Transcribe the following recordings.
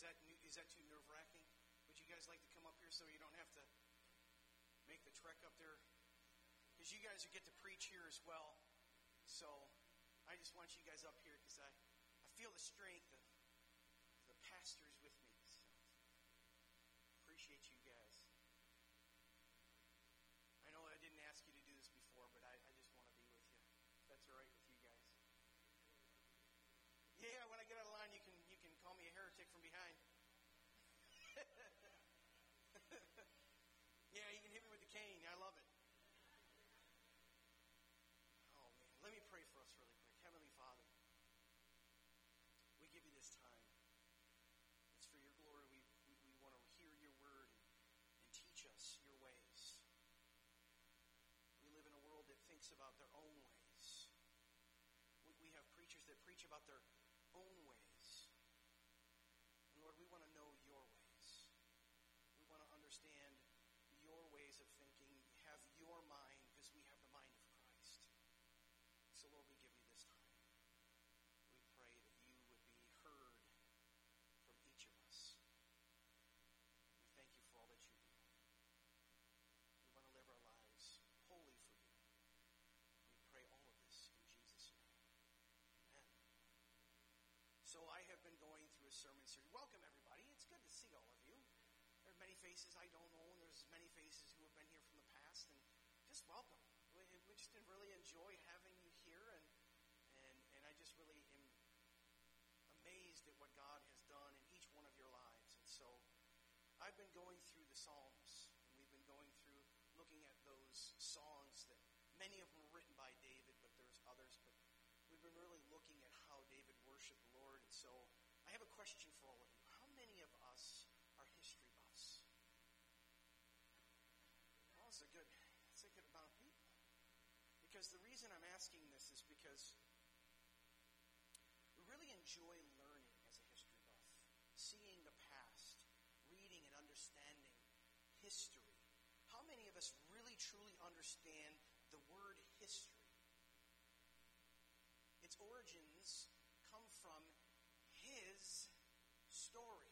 is that is that too nerve wracking? Would you guys like to come up here so you don't have to make the trek up there? Because you guys get to preach here as well. So I just want you guys up here because I, I feel the strength of the pastors with me. So appreciate you guys. I know I didn't ask you to do this before, but I, I just want to be with you. That's all right with you guys. Yeah, when I get out of line, you can you can call me a heretic from behind. yeah, you can hit me with the cane. I love it. Oh man, let me pray for us really quick. Heavenly Father, we give you this time. It's for your glory. We we, we want to hear your word and, and teach us your ways. We live in a world that thinks about their own ways. We, have preachers that preach about their own ways. Lord, we want to know your ways. We want to understand your ways of thinking, have your mind, because we have the mind of Christ. So, Lord, we give you this time. We pray that you would be heard from each of us. We thank you for all that you do. We want to live our lives wholly for you. We pray all of this in Jesus' name. Amen. So I have a sermon series. Welcome, everybody. It's good to see all of you. There are many faces I don't know, and there's many faces who have been here from the past, and just welcome. We, we just really enjoy having you here, and, and, and I just really am amazed at what God has done in each one of your lives. And so I've been going through the Psalms, and we've been going through looking at those songs that many of them were written by David, but there's others, but we've been really looking at how David worshiped the Lord. And so question for all of you. How many of us are history buffs? Well, that's a good, that's a good amount of people. Because the reason I'm asking this is because we really enjoy learning as a history buff, seeing the past, reading and understanding history. How many of us really truly understand the word history? Its origins come from story.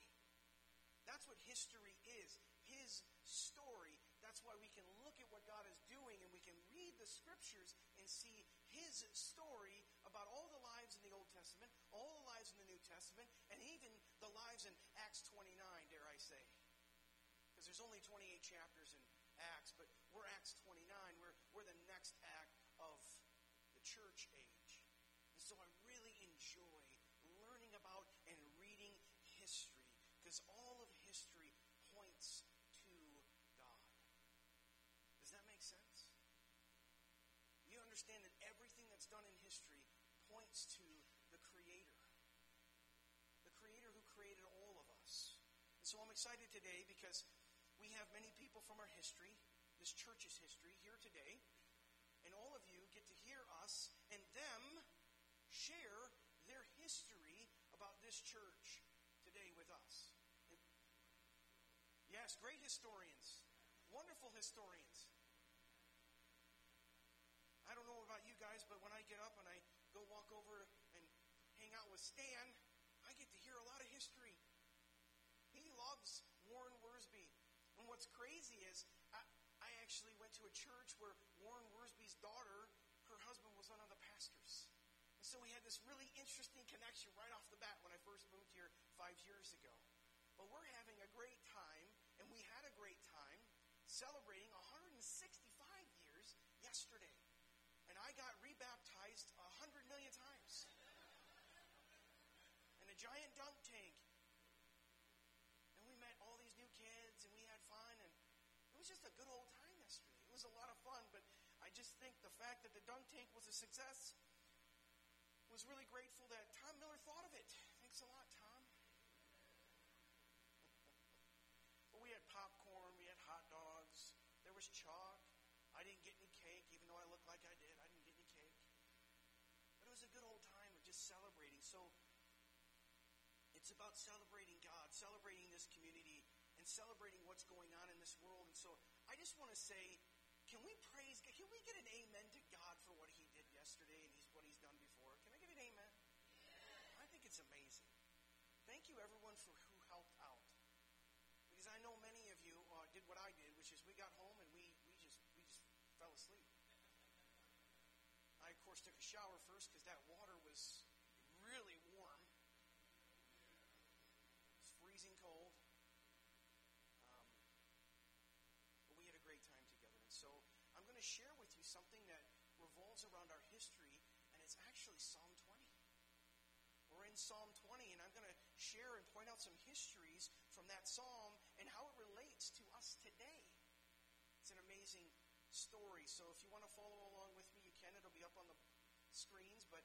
That's what history is. His story. That's why we can look at what God is doing and we can read the scriptures and see his story about all the lives in the Old Testament, all the lives in the New Testament, and even the lives in Acts 29, dare I say. Because there's only 28 chapters in Acts, but we're Acts 29. We're, we're the next act of the church age. And so I really enjoy because all of history points to God. Does that make sense? You understand that everything that's done in history points to the Creator. The Creator who created all of us. And so I'm excited today because we have many people from our history, this church's history, here today. And all of you get to hear us and them share their history about this church today with us. Yes, great historians, wonderful historians. I don't know about you guys, but when I get up and I go walk over and hang out with Stan, I get to hear a lot of history. He loves Warren Wiersbe. And what's crazy is, I, I actually went to a church where Warren Wiersbe's daughter, her husband was one of the pastors. And so we had this really interesting connection right off the bat when I first moved here five years ago. But we're having a great great time celebrating 165 years yesterday. And I got rebaptized a hundred million times. In a giant dunk tank. And we met all these new kids, and we had fun, and it was just a good old time yesterday. It was a lot of fun, but I just think the fact that the dunk tank was a success was really grateful that Tom Miller thought of it. Thanks a lot, Tom. was a good old time of just celebrating. So it's about celebrating God, celebrating this community, and celebrating what's going on in this world. And so I just want to say, can we praise God? Can we get an amen to God for what He did yesterday and he's, what He's done before? Can I get an amen? I think it's amazing. Thank you, everyone, for who helped out. Because I know many of you uh, did what I did, which is we got home and we course took a shower first because that water was really warm. It was freezing cold. Um, but we had a great time together. And so I'm going to share with you something that revolves around our history, and it's actually Psalm 20. We're in Psalm 20, and I'm going to share and point out some histories from that psalm and how it relates to us today. It's an amazing story. So if you want to follow along with me, you can. It'll be up on the screens. But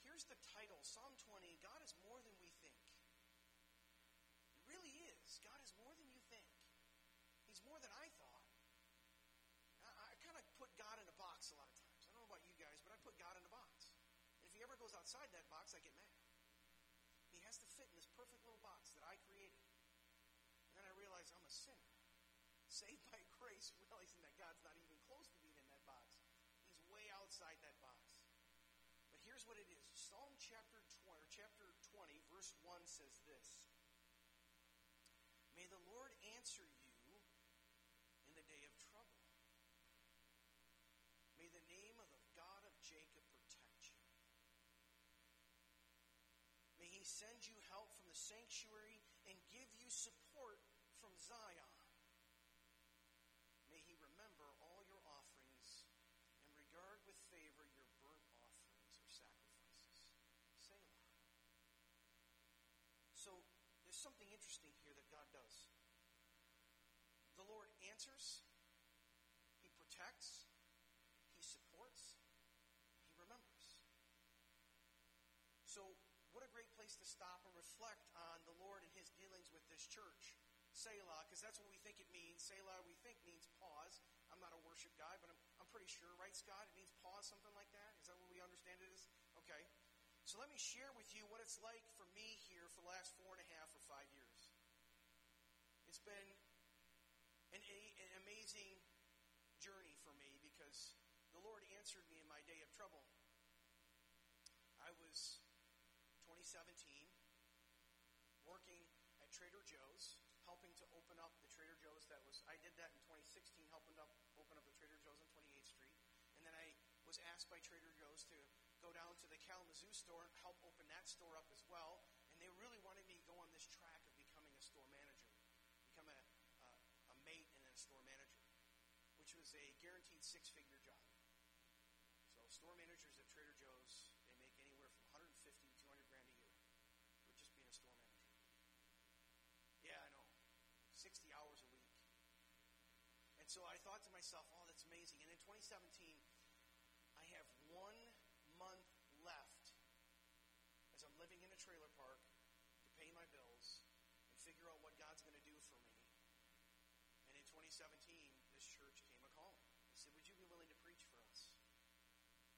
here's the title Psalm 20 God is more than we think. He really is. God is more than you think. He's more than I thought. I, I kind of put God in a box a lot of times. I don't know about you guys, but I put God in a box. And if he ever goes outside that box, I get mad. He has to fit in this perfect little box that I created. And then I realize I'm a sinner, saved by grace, realizing that God's not even close to being in that box. He's way outside that box. Here's what it is. Psalm chapter 20, or chapter 20, verse 1 says this. May the Lord answer you in the day of trouble. May the name of the God of Jacob protect you. May he send you help from the sanctuary and give you support from Zion. May he remember all your offerings and regard with favor your burnt offerings or sacrifices. Selah. So there's something interesting here that God does. The Lord answers, He protects, He supports, He remembers. So, what a great place to stop and reflect on the Lord and His dealings with this church. Selah, because that's what we think it means. Selah, we think means pause. I'm not a worship guy, but I'm, I'm pretty sure, right, Scott? It means pause, something like that? Is that what we understand it is? Okay. So let me share with you what it's like for me here for the last four and a half or five years. It's been an, an amazing journey for me because the Lord answered me in my day of trouble. I was 2017 working at Trader Joe's, helping to open up the Trader Joe's that was, I did that in 2016, helping up, open up the Trader Joe's on 28th Street. And then I was asked by Trader Joe's to go down to the Kalamazoo store and help open that store up as well. And they really wanted me to go on this track of becoming a store manager, become a, a, a mate and then a store manager, which was a guaranteed six figure job. So store managers at Trader Joe's, they make anywhere from 150 to 200 grand a year for just being a store manager. Yeah, I know. 60 hours a week. And so I thought to myself, oh, that's amazing. And in 2017, I have one month left as I'm living in a trailer park to pay my bills and figure out what God's going to do for me. And in 2017, this church came a calling. They said, Would you be willing to preach for us?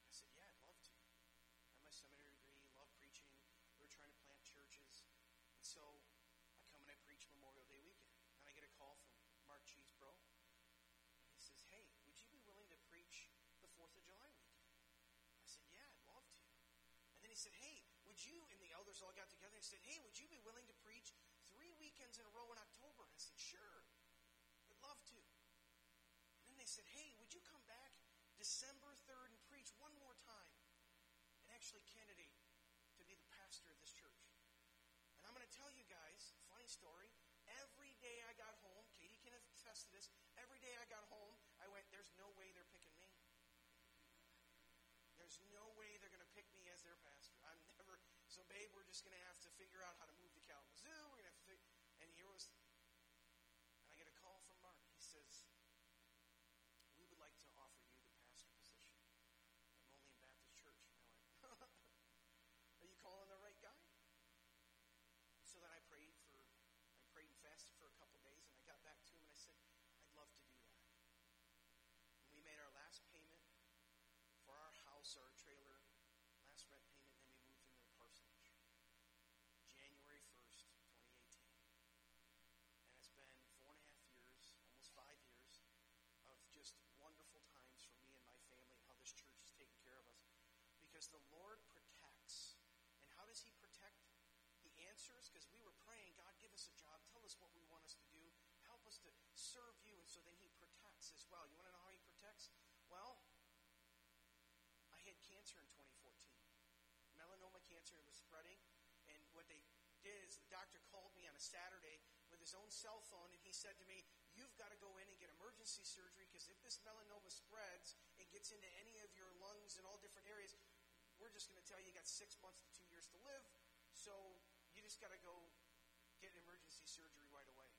I said, Yeah, I'd love to. I have my seminary degree, love preaching. We were trying to plant churches. And so I come and I preach Memorial Day weekend. And I get a call from Mark Cheesebro. He says, Hey, would you be willing to preach the 4th of July weekend? I said, Yeah, I'd love to. And then he said, Hey, would you, and the elders all got together and said, Hey, would you be willing to preach three weekends in a row in October? I said, Sure, I'd love to. And then they said, Hey, would you come back December 3rd and preach one more time and actually candidate to be the pastor of this church? And I'm going to tell you guys, funny story. Every day I got home, Katie can attest to this. Every day I got home, I went, There's no way they're picking me. There's no way they're going to pick me as their pastor. So, babe, we're just going to have to figure out how to move to Kalamazoo. We're going to have and here was. And I get a call from Mark. He says, "We would like to offer you the pastor position at Moline Baptist Church." And I went, "Are you calling the right guy?" So then I prayed for. I prayed and fasted for a couple days, and I got back to him and I said, "I'd love to do that." And we made our last payment for our house, our The Lord protects. And how does He protect? He answers because we were praying, God, give us a job. Tell us what we want us to do. Help us to serve you and So then he protects as well. You want to know how he protects? Well, I had cancer in 2014. Melanoma cancer it was spreading. And what they did is the doctor called me on a Saturday with his own cell phone and he said to me, You've got to go in and get emergency surgery because if this melanoma spreads and gets into any of your lungs and all different areas, we're just going to tell you you got six months to two years to live. So you just got to go get emergency surgery right away.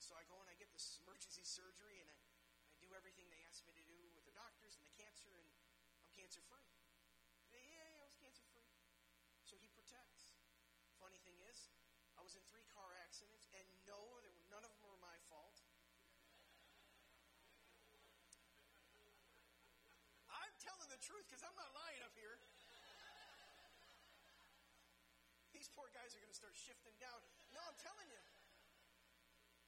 So I go and I get this emergency surgery and I, I do everything they asked me to do with the doctors and the cancer, and I'm cancer free. Yeah, I was cancer free. So he protects. Funny thing is, I was in three car accidents, and no, there were, none of them were my fault. I'm telling the truth because I'm not lying up here. These poor guys are going to start shifting down. No, I'm telling you.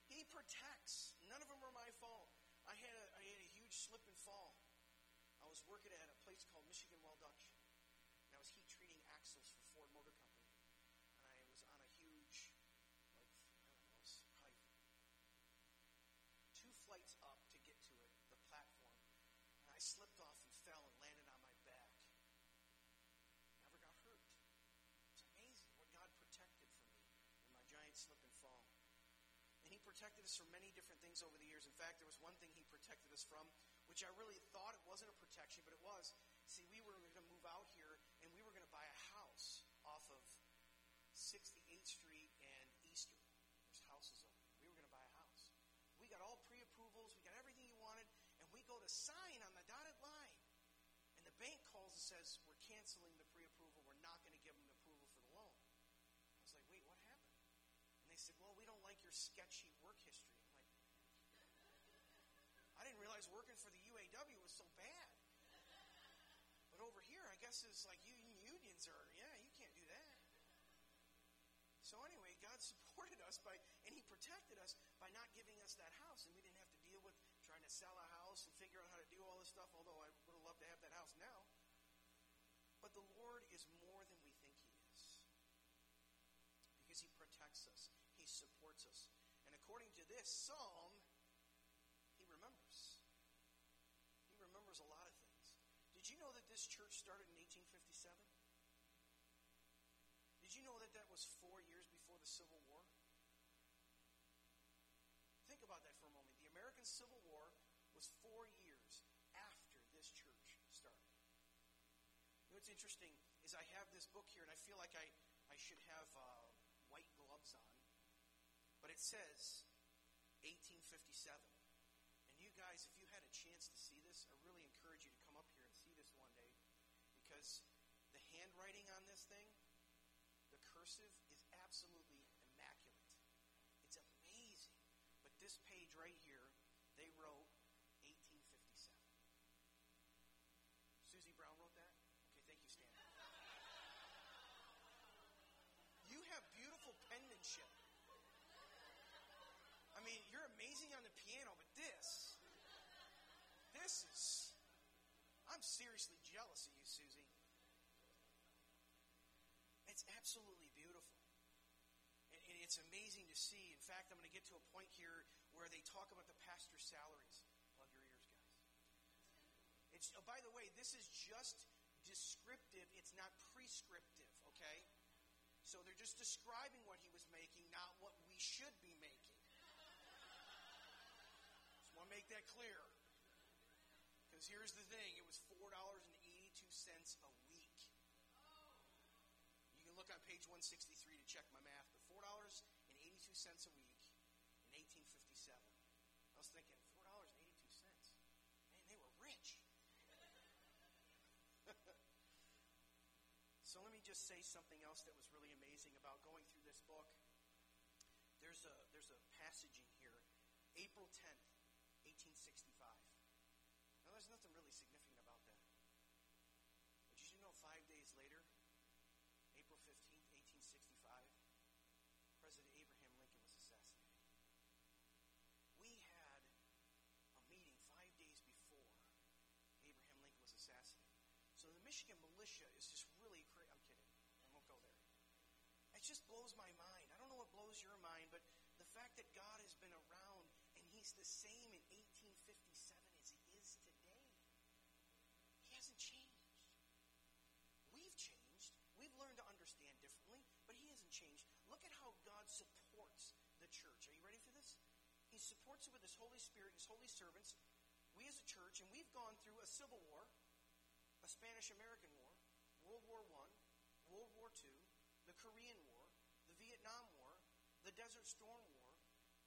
He protects. None of them are my fault. I had a, I had a huge slip and fall. I was working at a place called Michigan Well Dutch, and I was heat treating axles for Ford Motor Company. And I was on a huge, like, I don't know, height. Two flights up to get to it, the platform. And I slipped off and fell and landed on my back. Never got hurt. It's amazing what God protected for me in my giant slip and fall. And He protected us from many different things over the years. In fact, there was one thing He protected us from, which I really thought it wasn't a protection, but it was. See, we were going to move out here, and we were going to buy a house off of 68th Street and Eastern. There's houses over there. We were going to buy a house. We got all pre-approvals. We got everything you wanted, and we go to sign on the dotted line. And the bank calls and says, we're canceling the pre-approval. We're not going to give them the approval for the loan. I was like, wait, what happened? And they said, well, we don't like your sketchy work history. I'm like, I didn't realize working for the UAW was so bad. But over here, I guess it's like union unions are, yeah, you can't do that. So anyway, God supported us by, and He protected us by not giving us that house, and we didn't have to deal with trying to sell a house and figure out how to do all this stuff. Although I would have loved to have that house now. But the Lord is more than we think He is, because He protects us, supports us, and according to this psalm, He remembers. He remembers a lot of things. Did you know that this church started in 1857? Did you know that that was four years before the Civil War? Think about that for a moment. The American Civil War was four years after this church started. You know what's interesting is I have this book here, and I feel like I, I should have uh, white gloves on, but it says 1857. And you guys, if you had a chance to see this, I really encourage you to come up here and see this one day because the handwriting on this thing, the cursive, is absolutely immaculate. It's amazing. But this page right here, they wrote 1857. Susie Brown wrote that? Okay, thank you, Stan. You have beautiful penmanship. I mean, you're amazing on the piano, but this, this is, I'm seriously jealous of you, Susie. It's absolutely beautiful. And, and it's amazing to see. In fact, I'm going to get to a point here where they talk about the pastor's salaries. Plug your ears, guys. It's, oh, by the way, this is just descriptive, it's not prescriptive, okay? So they're just describing what he was making, not what we should be making. Just want to make that clear. Because here's the thing it was $4.82 a week. You can look on page 163 to check my math, but $4.82 a week in 1857. I was thinking, $4.82. Man, they were rich. so let me just say something else that was really amazing about going through this book. There's a there's a passage in here, April 10th, 1865. Now there's nothing really significant about that. But did you know five days later, April 15th, 1865, President Abraham Lincoln was assassinated. We had a meeting five days before Abraham Lincoln was assassinated. So the Michigan militia is just really crazy. I'm kidding. I won't go there. It just blows my mind. I don't know what blows your mind, but the fact that God has been around and He's the same in He supports it with his Holy Spirit, his holy servants. We as a church, and we've gone through a civil war, a Spanish American War, World War I, World War II, the Korean War, the Vietnam War, the Desert Storm War,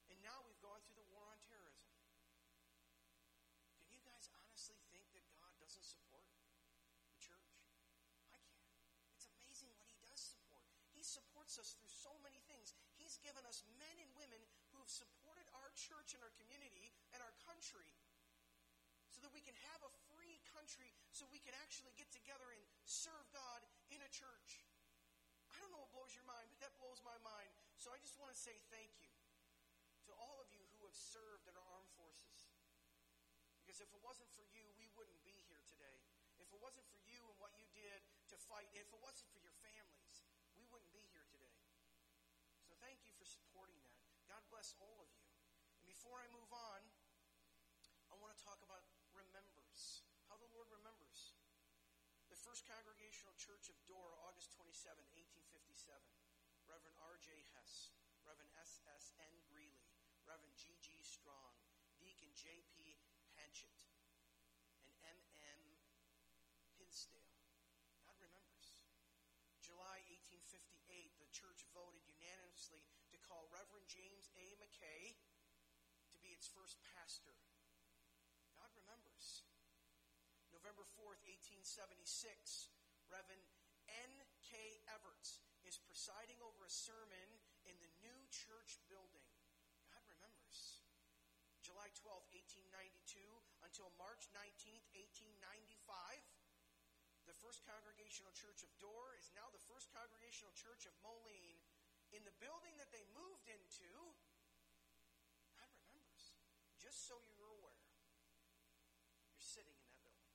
and now we've gone through the war on terrorism. Can you guys honestly think that God doesn't support the church? I can't. It's amazing what He does support. He supports us through so many things. He's given us men and women who have supported our church and our community and our country so that we can have a free country so we can actually get together and serve God in a church. I don't know what blows your mind, but that blows my mind. So I just want to say thank you to all of you who have served in our armed forces. Because if it wasn't for you, we wouldn't be here today. If it wasn't for you and what you did to fight, if it wasn't for your families, we wouldn't be here today. So thank you for supporting that. God bless all of you. Before I move on, I want to talk about remembers, how the Lord remembers. The First Congregational Church of Dorr, August 27, 1857. Reverend R.J. Hess, Reverend S.S.N. Greeley, Reverend G.G. Strong, Deacon J.P. Hanchett, and M.M. Hinsdale. God remembers. July 1858, the church voted unanimously to call Reverend James A. McKay its first pastor. God remembers. November 4th, 1876, Reverend N.K. Everts is presiding over a sermon in the new church building. God remembers. July 12th, 1892 until March 19th, 1895, the First Congregational Church of Dorr is now the First Congregational Church of Moline in the building that they moved into. Just so you're aware, you're sitting in that building.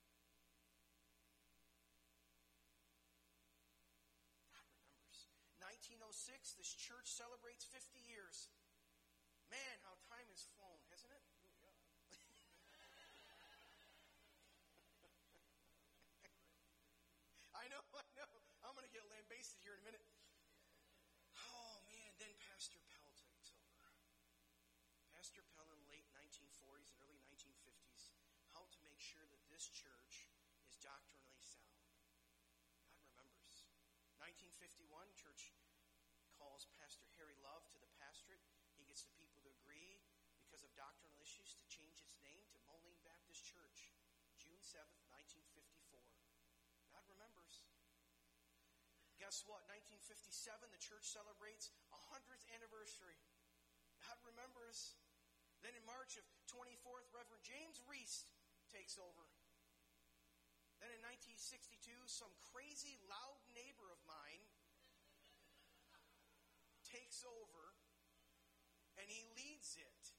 God remembers. 1906, this church celebrates 50 years. Man, how time has flown, hasn't it? I know, I know. I'm going to get lambasted here in a minute. Oh, man. Then Pastor Pell takes over. Pastor Pell in late 1940s and early 1950s, how to make sure that this church is doctrinally sound. God remembers. 1951, church calls Pastor Harry Love to the pastorate. He gets the people to agree because of doctrinal issues to change its name to Moline Baptist Church. June 7th, 1954. God remembers. Guess what? 1957, the church celebrates a 100th anniversary. God remembers. Then in March of 24th, Reverend James Reese takes over. Then in 1962, some crazy loud neighbor of mine takes over and he leads it.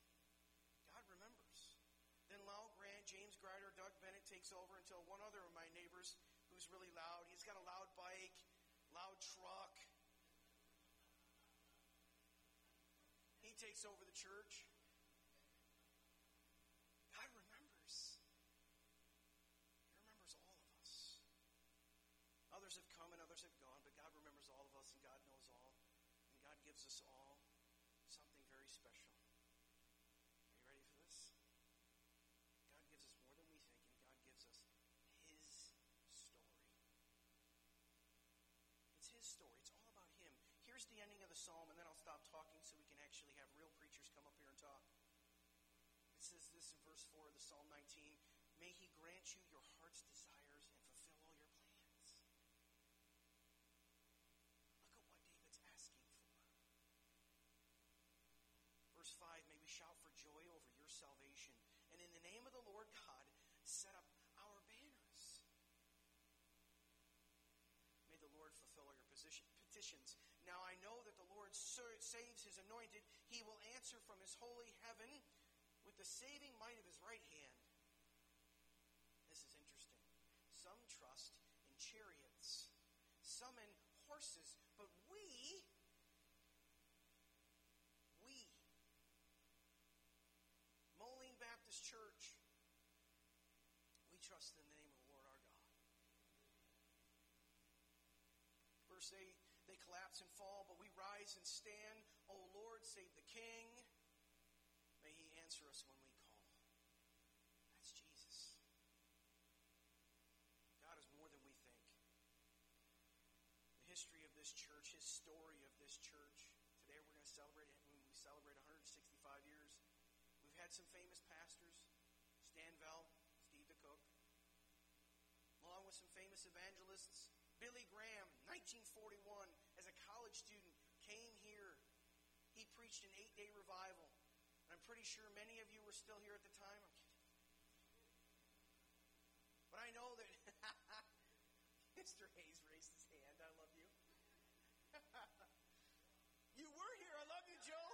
God remembers. Then Lyle Grant, James Grider, Doug Bennett takes over until one other of my neighbors who's really loud. He's got a loud bike, loud truck. He takes over the church. God remembers. He remembers all of us. Others have come and others have gone, but God remembers all of us and God knows all. And God gives us all something very special. Are you ready for this? God gives us more than we think, and God gives us His story. It's His story. It's all about Him. Here's the ending of the psalm, and then I'll stop talking so we can actually have real preachers come up here and talk. It says this in verse 4 of the Psalm 19 May He grant you your heart's desires and fulfill all your plans. Look at what David's asking for. Verse 5 May we shout for joy over your salvation, and in the name of the Lord God, set up our banners. May the Lord fulfill your position, petitions. Now I know that the Lord saves his anointed. He will answer from his holy heaven with the saving might of his right hand. This is interesting. Some trust in chariots, some in horses, but we, we, trust in the name of the Lord our God. Verse 8 They collapse and fall, but we rise and stand. O Lord, save the King. May he answer us when we call. That's Jesus. God is more than we think. The history of this church, his story of this church. Today we're going to celebrate it when we celebrate 165 years. We've had some famous pastors, Stan Vell, Steve DeCook, along with some famous evangelists. Billy Graham, 1941, as a college student, came here. He preached an eight day revival. And I'm pretty sure many of you were still here at the time. But I know that Mr. Hayes raised his hand. I love you. you were here. I love you, Joe.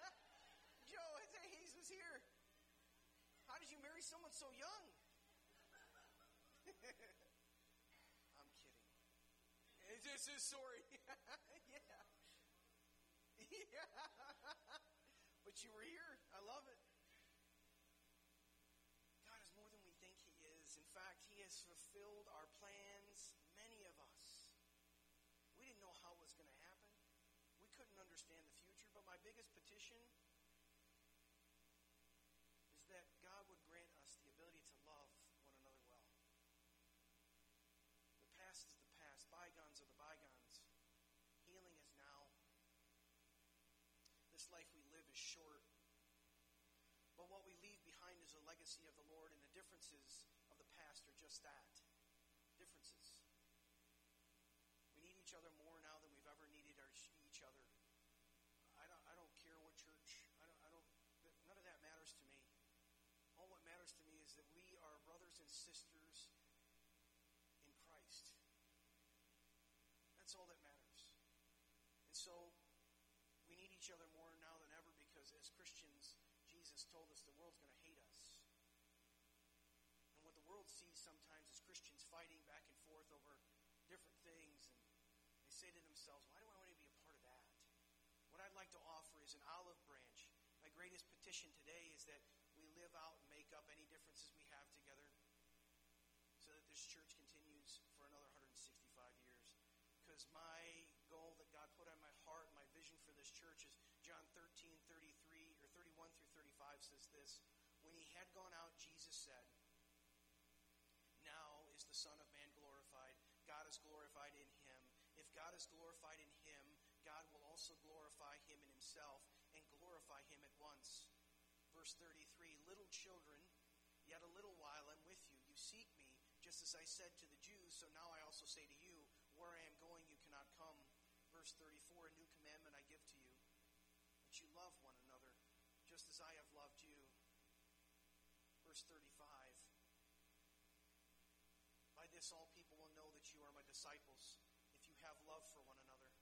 Joe, Hayes was here. How did you marry someone so young? This is sorry. yeah. Yeah. but you were here. I love it. God is more than we think He is. In fact, He has fulfilled our plans, many of us. We didn't know how it was going to happen. We couldn't understand the future, but my biggest petition is that God would grant us the ability to love one another well. The past is the past, bygones are the bygones. Healing is now. This life we live is short. But what we leave behind is a legacy of the Lord, and the differences of the past are just that differences. We need each other more now than we've ever needed our, each other. I don't, I don't care what church, I don't, I don't, none of that matters to me. All what matters to me is that we are brothers and sisters in Christ. That's all that matters. And so we need each other more now than ever because as Christians, Jesus told us the world's going to hate us. And what the world sees sometimes is Christians fighting back and forth over different things, and they say to themselves, why do I want to be a part of that? What I'd like to offer is an olive branch. My greatest petition today is that we live out and make up any differences we have together so that this church continues for another 165 years. Because my goal that God put on my heart, my vision for this church is John 13, 33, or 31 through 35 says this. When he had gone out, Jesus said, Now is the Son of Man glorified. God is glorified in him. If God is glorified in him, God will also glorify him in himself and glorify him at once. Verse 33 Little children, yet a little while I'm with you. You seek me, just as I said to the Jews, so now I also say to you, Where I am going, you cannot come. Verse 34 A new commandment I give to you, that you love one another, just as I have loved you. Verse 35 By this all people will know that you are my disciples, if you have love for one another.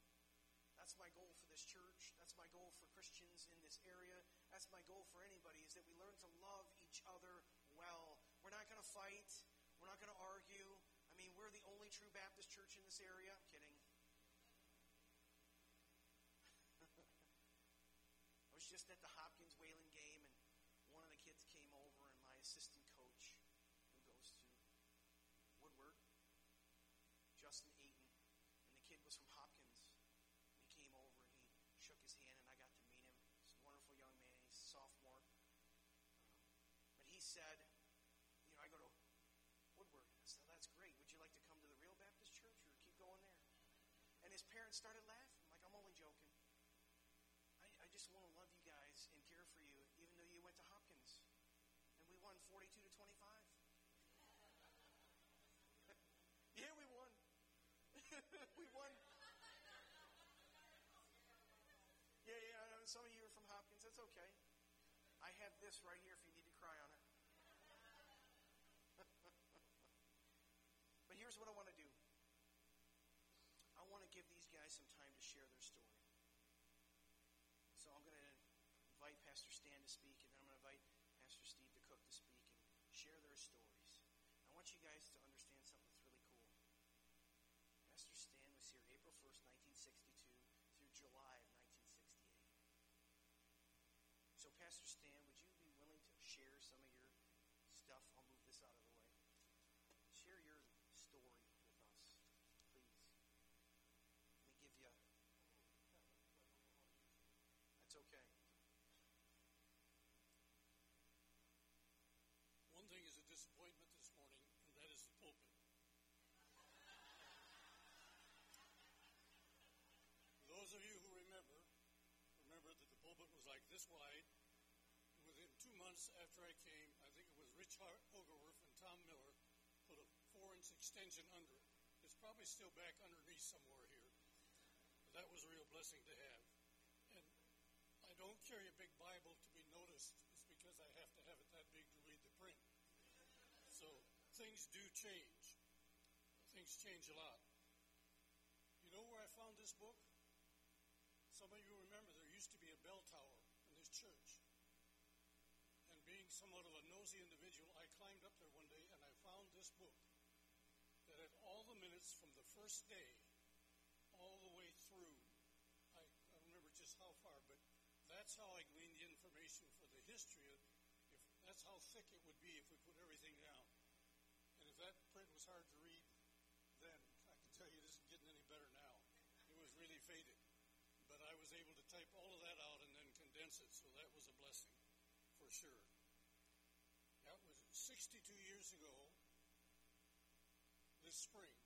That's my goal for this church. That's my goal for Christians in this area. That's my goal for anybody is that we learn to love each other well. We're not going to fight. We're not going to argue. I mean, we're the only true Baptist church in this area. I'm kidding. I was just at the Hopkins Wayland game, and one of the kids came over, and my assistant coach, who goes to Woodward, Justin Eaton, and the kid was from Hopkins. He came over and he shook his hand, and I got to meet him. He's a wonderful young man. He's a sophomore. But he said, you know, I go to Woodward. I said, that's great. Would you like to come to the real Baptist church or keep going there? And his parents started laughing. I'm like, I'm only joking. I, I just want to love you guys and care for you, even though you went to Hopkins. And we won 42 to 25. yeah, we won. we won. Yeah, yeah, I know some of you are from Hopkins. That's okay. I have this right here if you need to cry on it. but here's what I want to do I want to give these guys some time to share their story. So I'm going to invite Pastor Stan to speak, and then I'm going to invite Pastor Steve DeCook to speak and share their stories. I want you guys to understand something that's really cool. Pastor Stan was here April 1st, 1962 through July of 1968. So, Pastor Stan, would you be willing to share some of your stuff? I'll move this out of the way. share your story with us, please. Let me give you. That's okay. One thing is a disappointment this morning, and that is the pulpit. Those of you who remember, remember that the pulpit was like this wide. Within two months after I came, I think it was Rich Hogerworth and Tom Miller put a four-inch extension under it. It's probably still back underneath somewhere here. But that was a real blessing to have. And I don't carry a big Bible to be noticed. It's because I have to have it that big to read the print. So things do change. Things change a lot. You know where I found this book? Some of you remember there used to be a bell tower in this church. And being somewhat of a nosy individual, I climbed up there one day and I found this book that had all the minutes from the first day all the way through. I, I don't remember just how far, but that's how I gleaned the information for the history of if that's how thick it would be if we put everything down. And if that print was hard to read then, I can tell you it isn't getting any better now. It was really faded. But I was able to type all of that out and then condense it, so that was a blessing for sure. That was 62 years ago, this spring,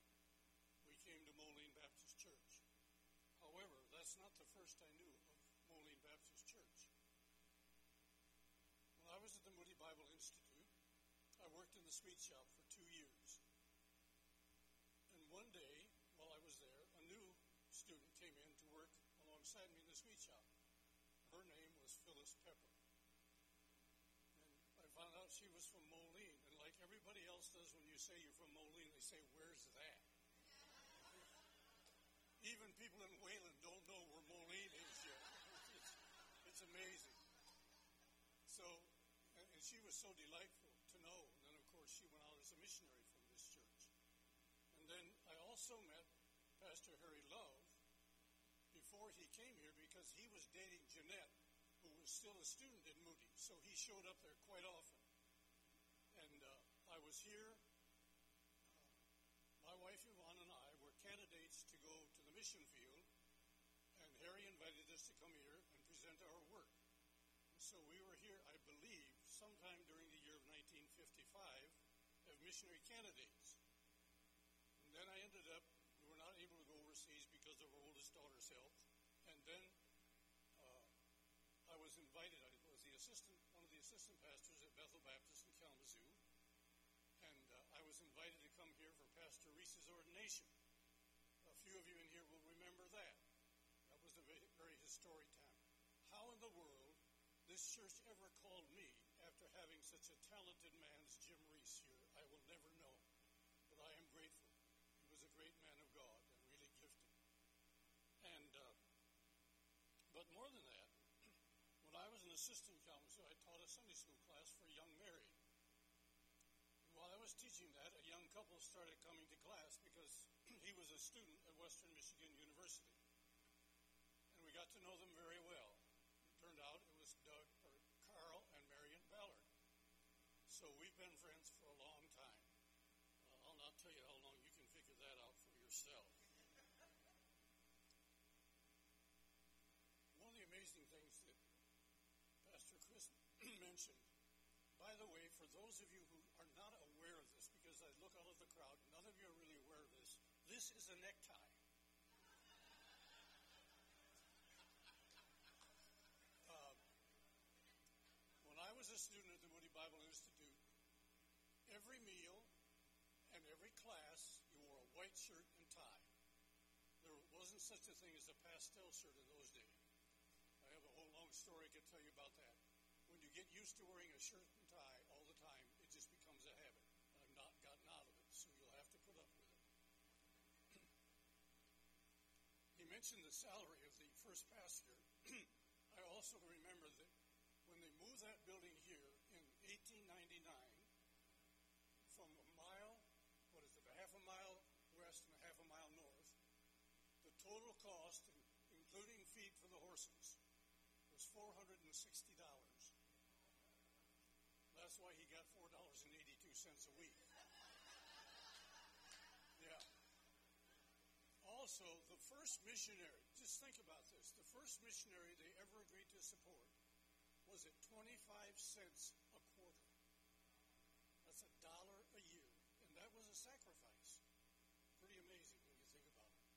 we came to Moline Baptist Church. However, that's not the first I knew of Moline Baptist Church. When I was at the Moody Bible Institute, I worked in the sweet shop for two years. And one day, while I was there, a new student came in to work alongside me in the sweet shop. Her name was Phyllis Pepper. And I found out she was from Moline. And like everybody else does when you say you're from Moline, they say, Where's that? Even people in Wayland don't know where Moline is yet. It's, it's amazing. So, and, and she was so delightful to know. And then, of course, she went out as a missionary from this church. And then I also met Pastor Harry Love before he came here because he was dating Jeanette, who was still a student at Moody. So he showed up there quite often. Was here. Uh, my wife Yvonne and I were candidates to go to the mission field, and Harry invited us to come here and present our work. So we were here, I believe, sometime during the year of 1955 as missionary candidates. And then I ended up, we were not able to go overseas because of our oldest daughter's health. And then uh, I was invited, I was the assistant, one of the assistant pastors at Bethel Baptist in Kalamazoo. And uh, I was invited to come here for Pastor Reese's ordination. A few of you in here will remember that. That was a very, historic time. How in the world this church ever called me after having such a talented man as Jim Reese here, I will never know. But I am grateful. He was a great man of God and really gifted. And, uh, but more than that, when I was an assistant counselor, I taught a Sunday school class for young married. Was teaching that, a young couple started coming to class because he was a student at Western Michigan University. And we got to know them very well. It turned out it was Doug or Carl and Marion Ballard. So we've been friends for a long time. Uh, I'll not tell you how long you can figure that out for yourself. One of the amazing things that Pastor Chris mentioned, by the way, for those of you who are not aware of this, because I look out of the crowd, none of you are really aware of this, this is a necktie. Uh, when I was a student at the Moody Bible Institute, every meal and every class you wore a white shirt and tie. There wasn't such a thing as a pastel shirt in those days. I have a whole long story I could tell you about that. When you get used to wearing a shirt and tie all the time, it just becomes a habit. I've not gotten out of it, so you'll have to put up with it. he mentioned the salary of the first pastor. I also remember that when they moved that building here in 1899, from a mile, what is it, a half a mile west and a half a mile north, the total cost, including feed for the horses, was $460. That's why he got $4.82 a week. Also, the first missionary, just think about this, the first missionary they ever agreed to support was at 25 cents a quarter. That's a dollar a year. And that was a sacrifice. Pretty amazing when you think about it.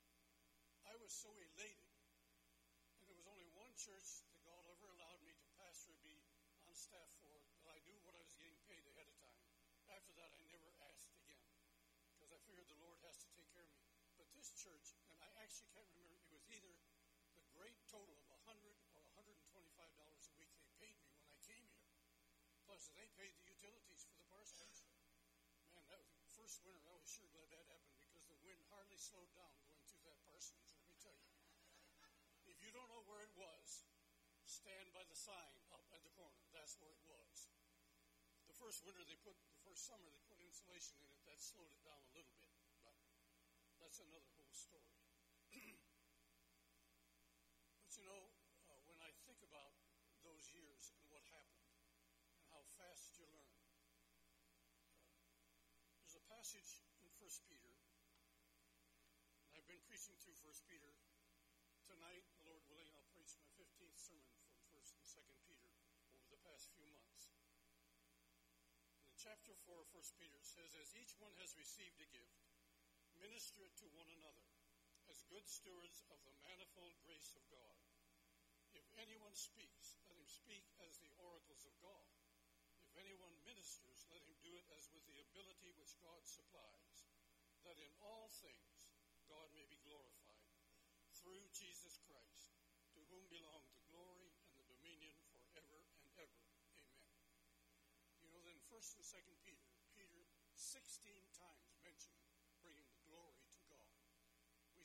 I was so elated. And there was only one church that God ever allowed me to pastor and be on staff for that I knew what I was getting paid ahead of time. After that, I never asked again because I figured the Lord has to take care of me. This church, and I actually can't remember, it was either the great total of 100 or $125 a week they paid me when I came here. Plus, they paid the utilities for the parsonage. Man, that was first winter. I was sure glad that happened because the wind hardly slowed down going through that parsonage. Let me tell you. If you don't know where it was, stand by the sign up at the corner. That's where it was. The first winter they put, the first summer they put insulation in it. That slowed it down a little bit, that's another whole story. but you know, uh, when I think about those years and what happened and how fast you learn, uh, there's a passage in First Peter, and I've been preaching through First Peter. Tonight, the Lord willing, I'll preach my 15th sermon from First and Second Peter over the past few months. In chapter 4 of First Peter it says, As each one has received a gift, minister to one another as good stewards of the manifold grace of God. If anyone speaks, let him speak as the oracles of God. If anyone ministers, let him do it as with the ability which God supplies, that in all things God may be glorified through Jesus Christ, to whom belong the glory and the dominion forever and ever. Amen. You know, then First and Second Peter, Peter 16 times mentioned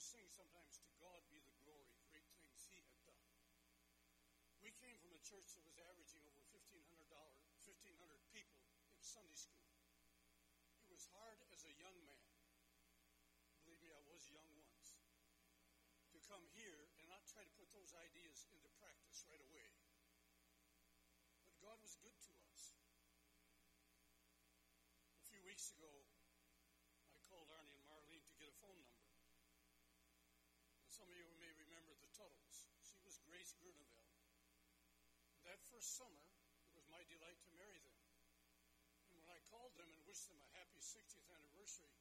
Sing sometimes, "To God be the glory, great things He had done." We came from a church that was averaging over fifteen hundred dollars, fifteen hundred people in Sunday school. It was hard as a young man. Believe me, I was young once to come here and not try to put those ideas into practice right away. But God was good to us. A few weeks ago, I called Arnie and Marlene to get a phone number. And some of you may remember the Tuttles. She was Grace Grunewald. That first summer, it was my delight to marry them. And when I called them and wished them a happy 60th anniversary,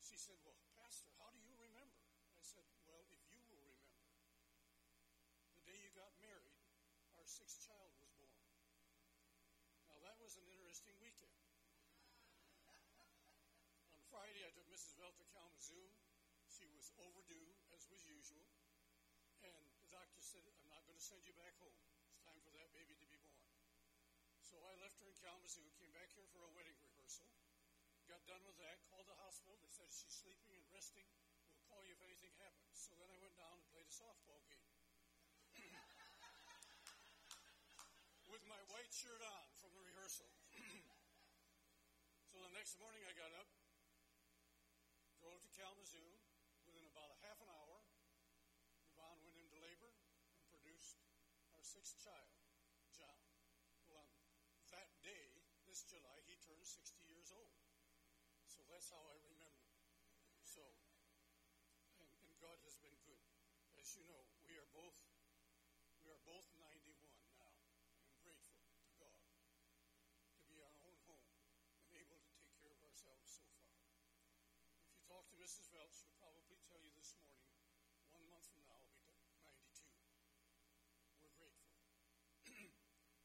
she said, Well, Pastor, how do you remember? I said, Well, if you will remember, the day you got married, our sixth child was born. Now, that was an interesting weekend. On Friday, I took Mrs. Velt to Kalamazoo. She was overdue, was usual. And the doctor said, I'm not going to send you back home. It's time for that baby to be born. So I left her in Kalamazoo, came back here for a wedding rehearsal, got done with that, called the hospital. They said she's sleeping and resting We'll call you if anything happens. So then I went down and played a softball game. With my white shirt on from the rehearsal. so the next morning I got up, drove to Kalamazoo. Within about a half an hour, Yvonne went into labor and produced our sixth child, John. Well, on that day, this July, he turned 60 years old. So that's how I remember. So and God has been good. As you know, we are both we are both 91 now. I'm grateful to God to be our own home and able to take care of ourselves so far. If you talk to Mrs. Velt, she'll probably tell you this morning, one month from now, I'll be 92. We're grateful.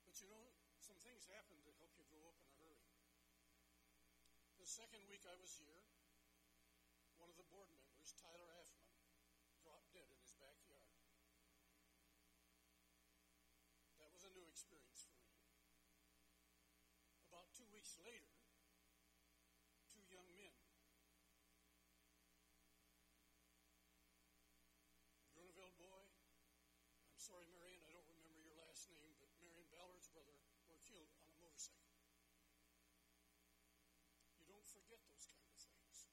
but you know, some things happen that help you grow up in a hurry. The second week I was here, one of the board members, Tyler Affman, dropped dead in his backyard. That was a new experience for me. About two weeks later, two young men, boy, I'm sorry, Marion, I don't remember your last name, but Marion Ballard's brother, were killed on a motorcycle. You don't forget those kind of things.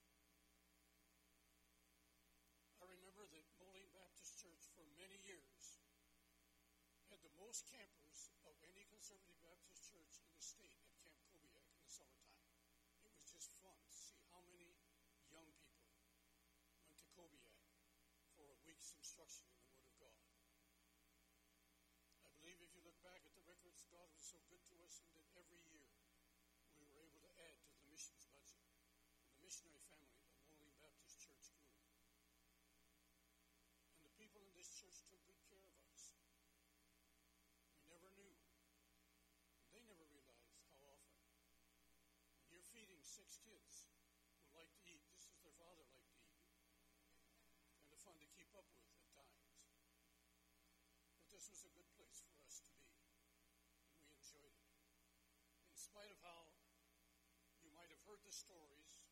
I remember that Moline Baptist Church for many years had the most campers of any conservative Baptist church in the state at Camp Kobiak in the summertime. It was just fun to see how many young people went to Kobiak. week's instruction in the Word of God. I believe if you look back at the records, God was so good to us, and that every year we were able to add to the missions missionary family of Moline Baptist Church. And the people in this church took good care of us. We never knew. They never realized how often. When you're feeding six kids who like to eat just as their father liked to eat, kind of fun to keep up with at times. But this was a good place for us to be, and we enjoyed it. In spite of how you might have heard the stories,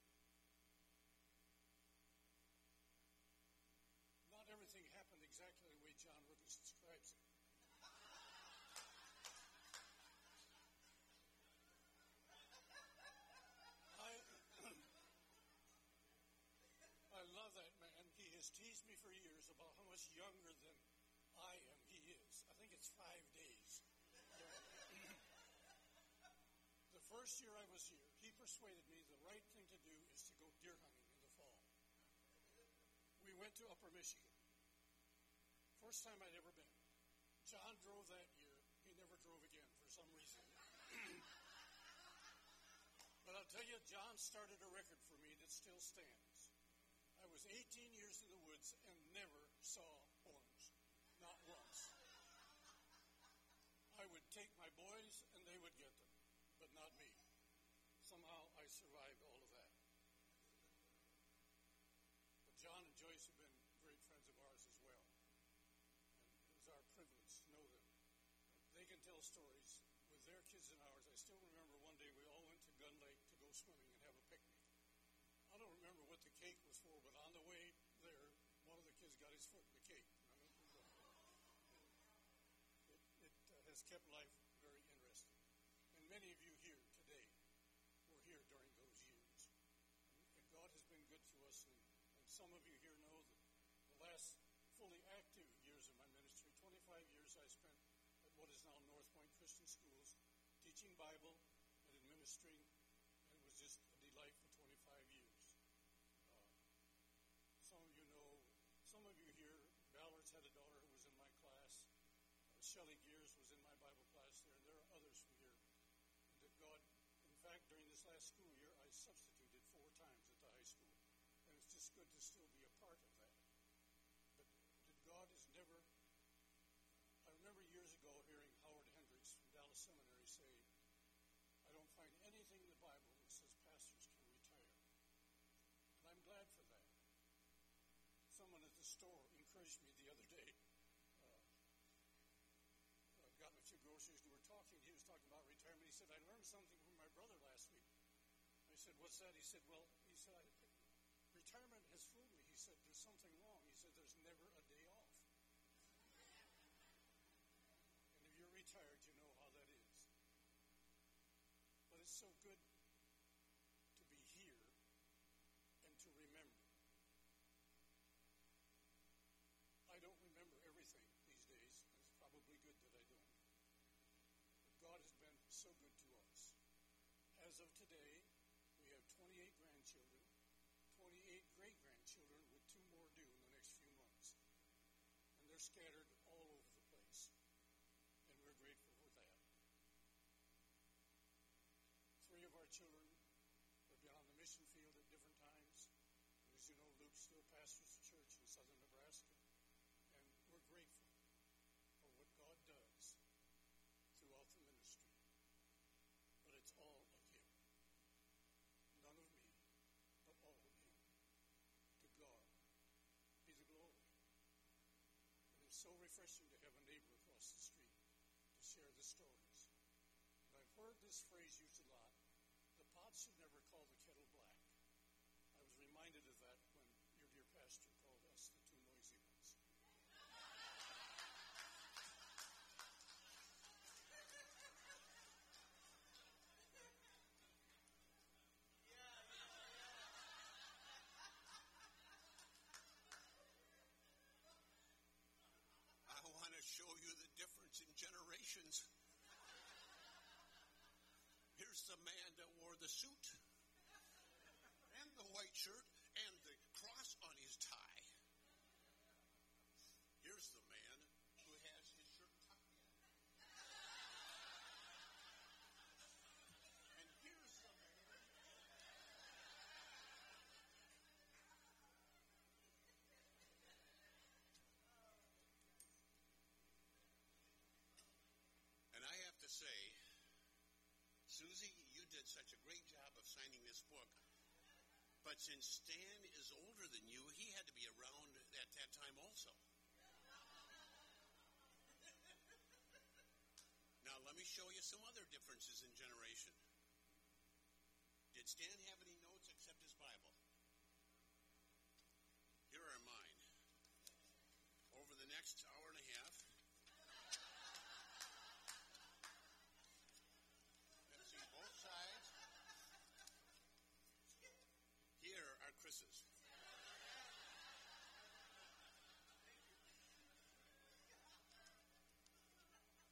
not everything happened exactly the way John Lucas describes it. I, I love that man. He has teased me for years about how much younger than I am he is. I think it's five days. the first year I was here, he persuaded me the right thing to do is to go deer hunting in the fall. We went to Upper Michigan. First time I'd ever been. John drove that year. He never drove again for some reason. but I'll tell you, John started a record for me that still stands. Was 18 years in the woods and never saw horns. Not once. I would take my boys and they would get them, but not me. Somehow I survived all of that. But John and Joyce have been great friends of ours as well. And it was our privilege to know them. They can tell stories with their kids and ours. I still remember one day we all went to Gun Lake to go swimming and have a picnic. I don't remember what the cake was for, but on the way there, one of the kids got his foot in the cake. It, it uh, has kept life very interesting. And many of you here today were here during those years. And, God has been good to us. And, and some of you here know that the last fully active years of my ministry, 25 years I spent at what is now NorthPointe Christian Schools, teaching Bible and administering, and it was just a delight for 25 years. Uh, some of you know, some of you here, Ballard's had a daughter who was in my class. Uh, Shelley Gears was in my Bible class there, and there are others from here. That God, in fact, during this last school year, I substituted four times at the high school. And it's just good to still be a part of that. But God is never. I remember years ago hearing Howard Hendricks from Dallas Seminary say, I don't find anything in the Bible Someone at the store encouraged me the other day. Uh, I'd gotten a few groceries and we were talking. He was talking about retirement. He said, I learned something from my brother last week. I said, What's that? He said, Well, he said, retirement has fooled me. He said, There's something wrong. He said, There's never a day off. And if you're retired, you know how that is. But it's so good to be here and to remember. I don't remember everything these days. It's probably good that I don't. But God has been so good to us. As of today, we have 28 grandchildren, 28 great grandchildren, with two more due in the next few months. And they're scattered all over the place. And we're grateful for that. Three of our children have been on the mission field at different times. And as you know, Luke still pastors the church in southern Nebraska. And we're grateful for what God does throughout the ministry. But it's all of Him. None of me, but all of Him. To God be the glory. And it's so refreshing to have a neighbor across the street to share the stories. And I've heard this phrase used a lot. The pot should never call the The man that wore the suit and the white shirt and the cross on his tie. Susie, you did such a great job of signing this book. But since Stan is older than you, he had to be around at that time also. Now, let me show you some other differences in generation. Did Stan have any notes except his Bible? Here are mine. Over the next hour and a half, let's see both sides. Here are Chris's.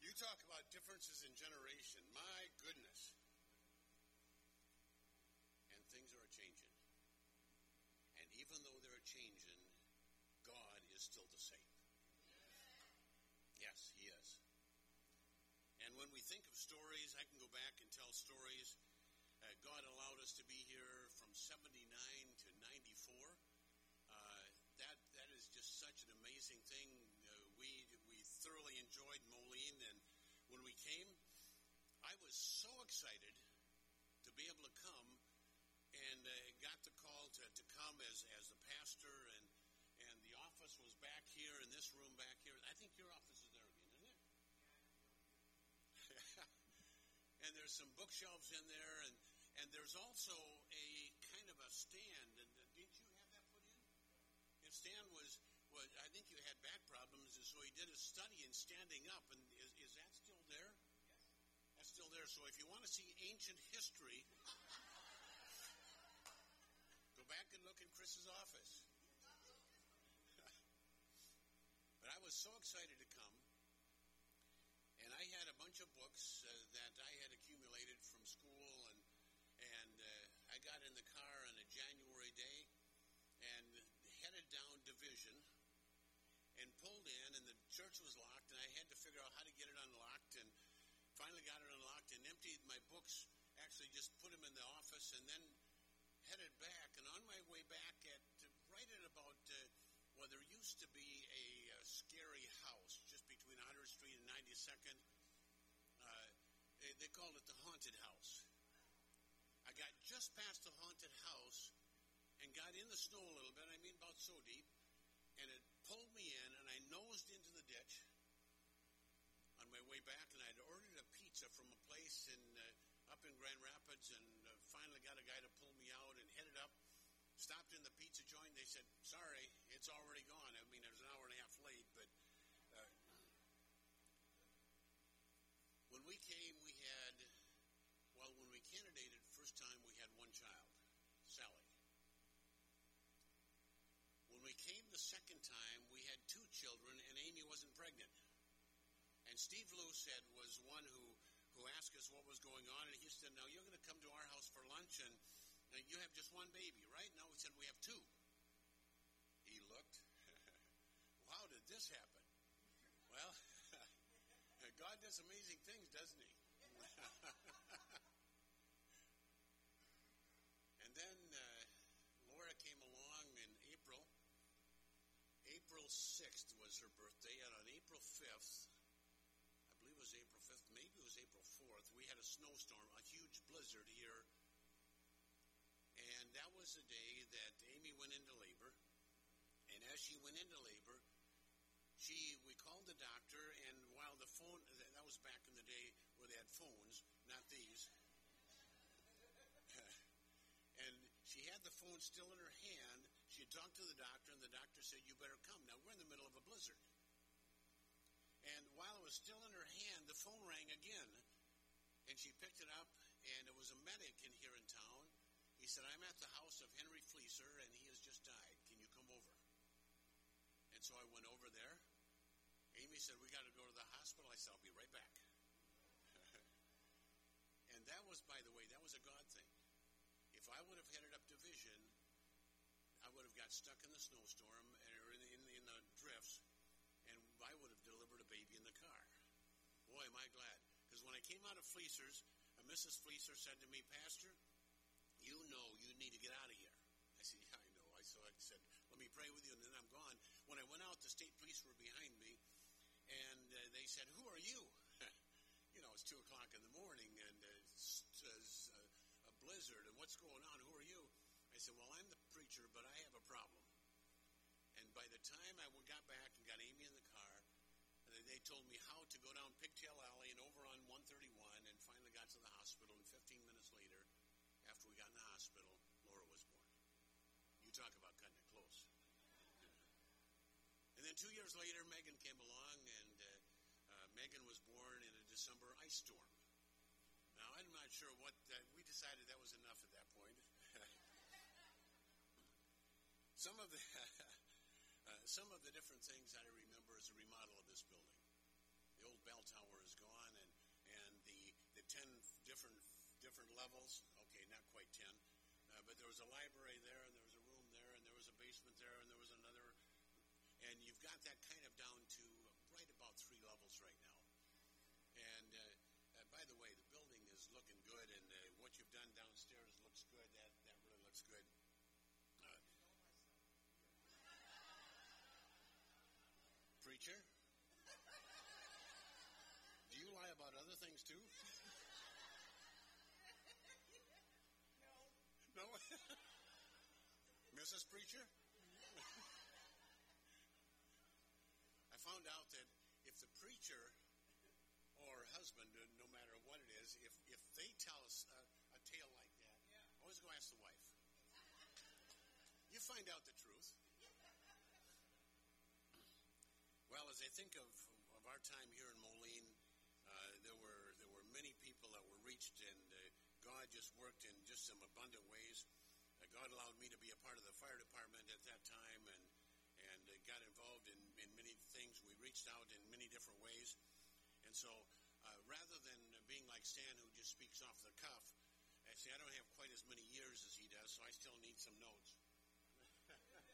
You talk about differences in generation. My goodness. And things are changing. And even though they're changing, God is still the same. Yes, He is. And when we think of stories, I can go back and tell stories. Uh, God allowed us to be here from 79 to 94. Uh, that that is just such an amazing thing. Was so excited to be able to come, and uh, got the call to, to come as as the pastor, and and the office was back here in this room back here. I think your office is there again, isn't it? and there's some bookshelves in there, and and there's also a kind of a stand. And uh, didn't you have that put in? And Stan was was I think you had back problems, and so he did a study in standing up. And is is that still there? Yes, that's there. So if you want to see ancient history, go back and look in Chris's office. but I was so excited to come. And I had a bunch of books uh, that I had accumulated from school, and and uh, I got in the car on a January day and headed down Division and pulled in, and the church was locked, and I had to figure out how to get it unlocked, and emptied my books. Actually, just put them in the office, and then headed back. And on my way back, at right at about uh, well, there used to be a, uh scary house just between 100th Street and 92nd. Uh, they, they called it the haunted house. I got just past the haunted house and got in the snow a little bit. I mean, about so deep, and it pulled me in, and I nosed into the ditch on my way back, and I'd ordered pizza from a place in uh, up in Grand Rapids, and uh, finally got a guy to pull me out and headed up. Stopped in the pizza joint. They said, "Sorry, it's already gone." I mean, it was an hour and a half late, but uh, when we came, we had well, when we candidated first time, we had one child, Sally. When we came the second time, we had two children, and Amy wasn't pregnant. And Steve Lou said was one who, who asked us what was going on, and he said, Now you're going to come to our house for lunch, and uh, you have just one baby, right? No, we said, We have two. He looked. How did this happen? Well, God does amazing things, doesn't he? and then uh, Laura came along in April. April 6th was her birthday, and on April 5th, I believe it was April 5th, maybe it was April 4th, we had a snowstorm, a huge blizzard here. And that was the day that Amy went into labor. And as she went into labor, she we called the doctor, and while the phone that was back in the day where they had phones, not these. and she had the phone still in her hand. She talked to the doctor, and the doctor said, "You better come." Now we're in the middle of a blizzard. And while it was still in her hand, the phone rang again, and she picked it up, and it was a medic in here in town. He said, "I'm at the house of Henry Fleeser, and he has just died. Can you come over?" And so I went over there. Amy said, We got to go to the hospital. I said, I'll be right back. and that was, by the way, that was a God thing. If I would have headed up Division, I would have got stuck in the snowstorm or in, in, in the drifts, and I would have delivered a baby in the car. Boy, am I glad. Because when I came out of Fleecer's, uh, Mrs. Fleecer said to me, Pastor, you know you need to get out of here. I said, Yeah, I know. I so I said, Let me pray with you, and then I'm gone. When I went out, the state police were behind me, and uh, they said, "Who are you?" you know, it's two o'clock in the morning, and uh, it's, uh, a blizzard, and what's going on? Who are you? I said, Well, I'm the preacher, but I have a problem. And by the time I got back and got Amy in the they told me how to go down Pigtail Alley and over on 131 and finally got to the hospital. And 15 minutes later, after we got in the hospital, Laura was born. You talk about cutting it close. And then two years later, Megan came along, and uh, uh, Megan was born in a December ice storm. Now, I'm not sure what that, we decided that was enough at that point. some of the uh, some of the different things I remember is a remodel of this building. The old bell tower is gone, and and the the ten different different levels. Okay, not quite ten, uh, but there was a library there, and there was a room there, and there was a basement there, and there was another. And you've got that kind of down to right about three levels right now. And uh, uh, by the way, the building is looking good, and uh, what you've done downstairs looks good. That that really looks good. Uh, preacher, do you lie about other things too? No. No, Mrs. Preacher. I found out that if the preacher or husband, uh, no matter what it is, if, if they tell us a, a tale like that, always go ask the wife. You find out the truth. Well, as I think of, of our time here in Moline, uh, there were there were many people that were reached, and uh, God just worked in just some abundant ways. God allowed me to be a part of the fire department at that time, and and uh, got involved in, in many things. We reached out in many different ways, and so uh, rather than being like Stan, who just speaks off the cuff, I say I don't have quite as many years as he does, so I still need some notes.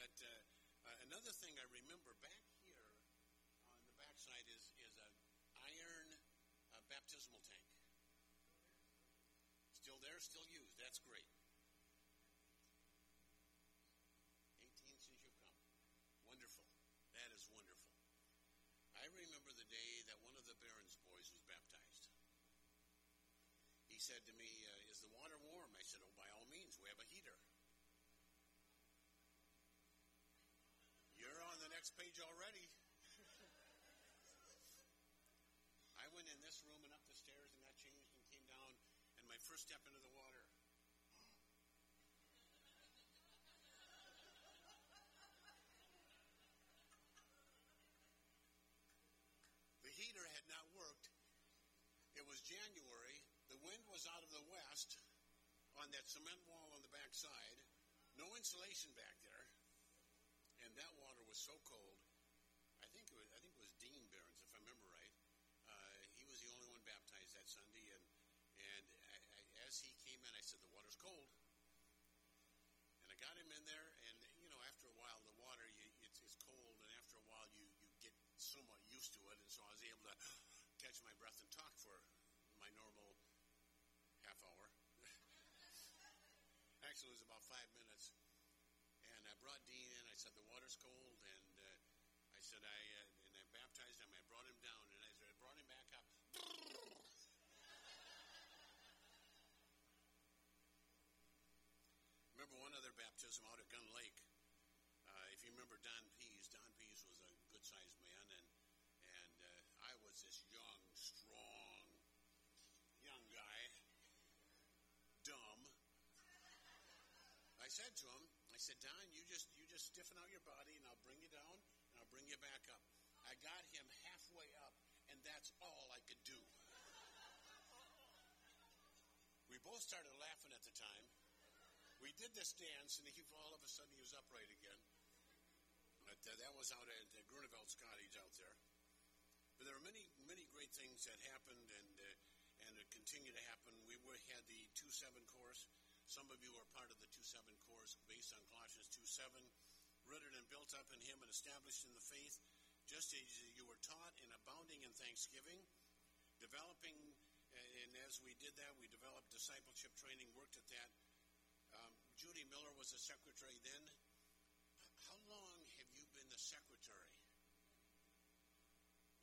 But uh, uh, another thing I remember back here on the backside is is an iron uh, baptismal tank. Still there, still used. That's great. 18 since you've come. Wonderful. That is wonderful. I remember the day that one of the Barons boys was baptized. He said to me, uh, Is the water warm? I said, Oh, by all means, we have a heater. You're on the next page already. I went in this room and up the first step into the water. The heater had not worked. It was January. The wind was out of the west on that cement wall on the back side. No insulation back there and that water was so cold. I think it was, I think it was Dean Barons, if I remember right. Uh, he was the only one baptized that Sunday, and and I, I, as he came in, I said, "The water's cold." And I got him in there, and you know, after a while, the water you, it's, it's cold, and after a while, you you get somewhat used to it, and so I was able to catch my breath and talk for my normal half hour. Actually, it was about five minutes. And I brought Dean in. I said the water's cold, and uh, I said I uh, and I baptized him. I brought him down, and I, I brought him back up. remember one other baptism out at Gun Lake. Uh, if you remember Don Pease, Don Pease was a good-sized man, and and uh, I was this young, strong, young guy, dumb. I said to him, I said, Don, you just you just stiffen out your body, and I'll bring you down, and I'll bring you back up. I got him halfway up, and that's all I could do. We both started laughing at the time. We did this dance, and he all of a sudden he was upright again. But uh, that was out at uh, Grunewald's cottage out there. But there are many, many great things that happened and uh, and uh, continue to happen. We were, had the two seven course. Some of you are part of the two seven course based on Colossians two seven, rooted and built up in Him and established in the faith, just as you were taught and abounding in thanksgiving, developing. And as we did that, we developed discipleship training, worked at that. Judy Miller was the secretary then. How long have you been the secretary?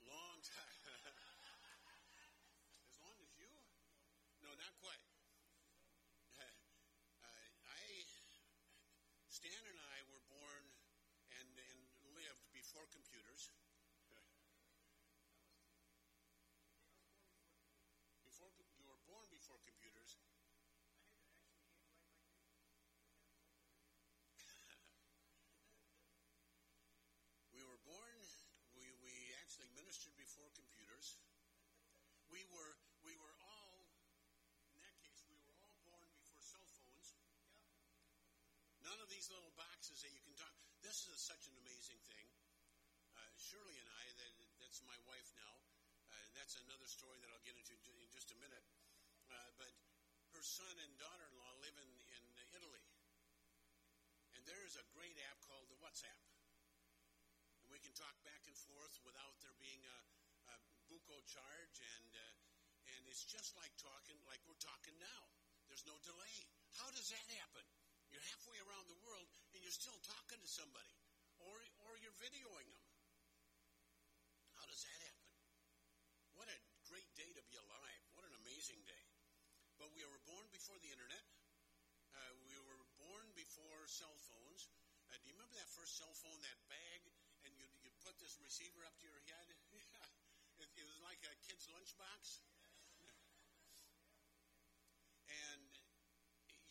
Long time. as long as you? No, not quite. Uh, Stan and I were born and, and lived before computers. before you were born before computers. We ministered before computers. We were, we were all, in that case, we were all born before cell phones. None of these little boxes that you can talk. This is such an amazing thing. Uh, Shirley and I, that, that's my wife now. Uh, that's another story that I'll get into in just a minute. Uh, but her son and daughter-in-law live in, in Italy. And there is a great app called the WhatsApp. Can talk back and forth without there being a, a buco charge. And, uh, and it's just like talking, like we're talking now. There's no delay. How does that happen? You're halfway around the world and you're still talking to somebody. Or, or you're videoing them. How does that happen? What a great day to be alive. What an amazing day. But we were born before the internet. Uh, we were born before cell phones. Uh, do you remember that first cell phone, that bag, put this receiver up to your head? Yeah, it, it was like a kid's lunchbox. and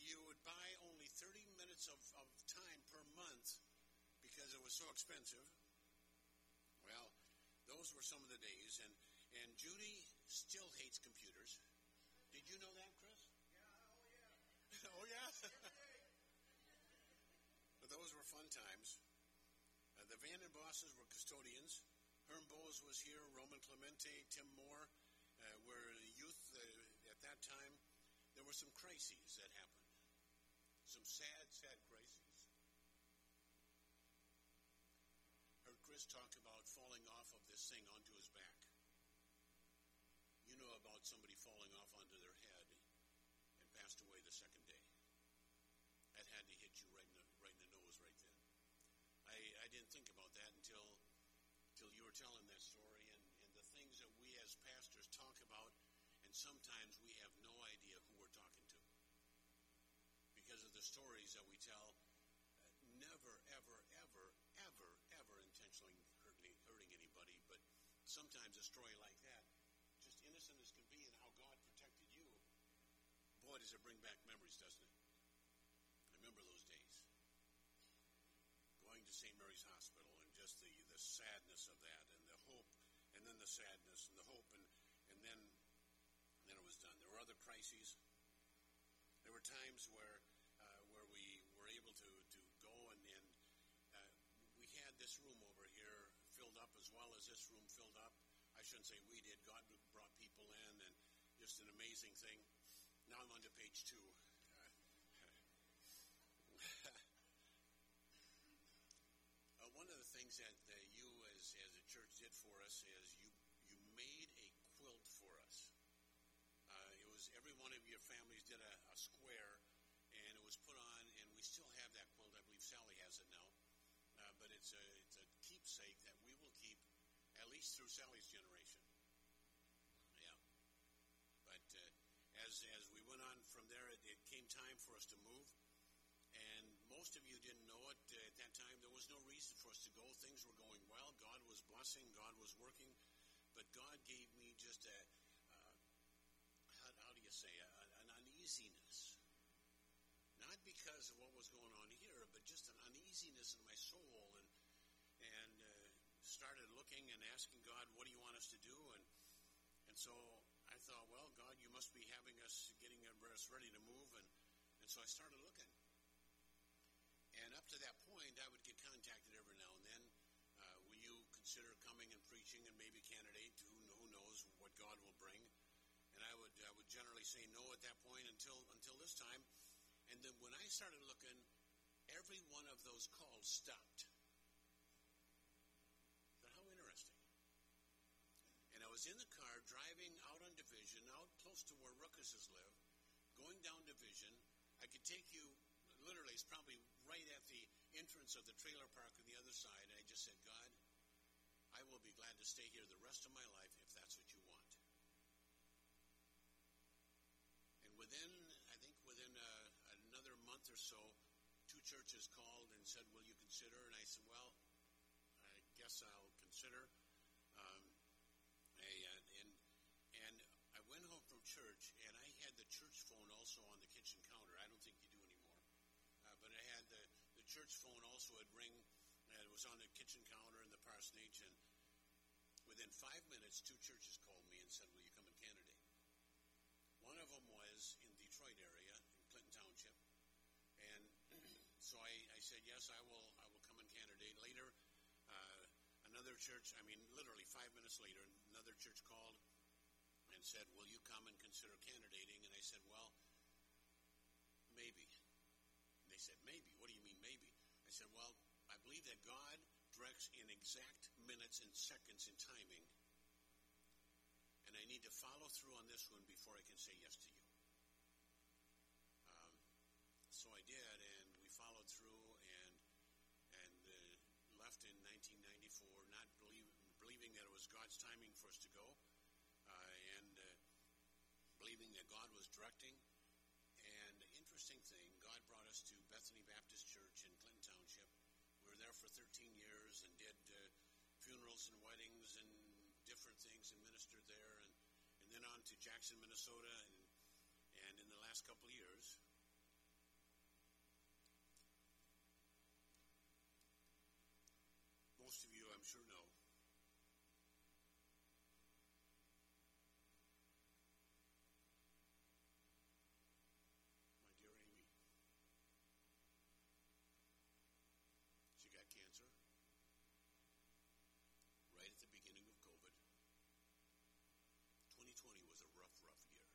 you would buy only 30 minutes of, of time per month because it was so expensive. Well, those were some of the days, and and Judy still hates computers. Did you know that, Chris? Yeah, oh yeah. oh yeah. but those were fun times. The Vanden Bosses were custodians. Herm Bowes was here. Roman Clemente, Tim Moore uh, were youth uh, at that time. There were some crises that happened. Some sad, sad crises. Heard Chris talk about falling off of this thing onto his back. You know about somebody falling off onto their head and passed away the second day. That had to hit you right in the, right in the nose right then. I, didn't think about that until until you were telling that story and, and the things that we as pastors talk about, and sometimes we have no idea who we're talking to because of the stories that we tell. Uh, never, ever, ever, ever, ever intentionally hurting, hurting anybody, but sometimes a story like that, just innocent as can be, and how God protected you. Boy, does it bring back memories, doesn't it? I remember those days. Going to St. Mary's Hospital and just the, the sadness of that and the hope and then the sadness and the hope and, and then and then it was done. There were other crises. There were times where uh, where we were able to, to go and, and uh, we had this room over here filled up as well as this room filled up. I shouldn't say we did. God brought people in and just an amazing thing. Now I'm on to page two. Uh, one of the things that uh, you as, as a church did for us is you, you made a quilt for us. Uh, it was every one of your families did a, a square, and it was put on, and we still have that quilt. I believe Sally has it now, uh, but it's a it's a keepsake that we will keep at least through Sally's generation. Yeah, but uh, as as we went on from there, it, it came time for us to move. And most of you didn't know it that time. There was no reason for us to go. Things were going well. God was blessing. God was working. But God gave me just a, uh, how, how do you say, a, an uneasiness. Not because of what was going on here, but just an uneasiness in my soul. And, and uh, started looking and asking God, what do you want us to do? And, and so I thought, well, God, you must be having us, getting us ready to move. And, and so I started looking. And up to that point, I would get contacted every now and then. Uh, will you consider coming and preaching and maybe candidate? Who, who knows what God will bring? And I would I would generally say no at that point until until this time. And then when I started looking, every one of those calls stopped. But how interesting! And I was in the car driving out on Division, out close to where Ruckuses live, going down Division. I could take you literally, it's probably right at the entrance of the trailer park on the other side. And I just said, God, I will be glad to stay here the rest of my life if that's what you want. And within, I think within uh, another month or so, two churches called and said, Will you consider? And I said, Well, I guess I'll consider. Um, I, uh, and, and I went home from church, and I had the church phone also on the else would ring, and it was on the kitchen counter in the parsonage, and within five minutes, two churches called me and said, "Will you come and candidate?" One of them was in Detroit area, in Clinton Township, and so I, I said, "Yes, I will. I will come and candidate." Later, uh, another church. I mean, literally five minutes later, another church called and said, "Will you come and consider candidating?" And I said, "Well, maybe." And they said, "Maybe. Said, "Well, I believe that God directs in exact minutes and seconds in timing, and I need to follow through on this one before I can say yes to you." Um, so I did, and we followed through, and and uh, left in 1994, not believe, believing that it was God's timing for us to go, uh, and uh, believing that God was directing. And interesting thing, God brought us to Bethany Baptist Church for 13 years and did uh, funerals and weddings and different things and ministered there, and, and then on to Jackson, Minnesota, and and in the last couple of years, most of you, I'm sure, know. My dear Amy. She cancer right at the beginning of COVID. 2020 was a rough, rough year.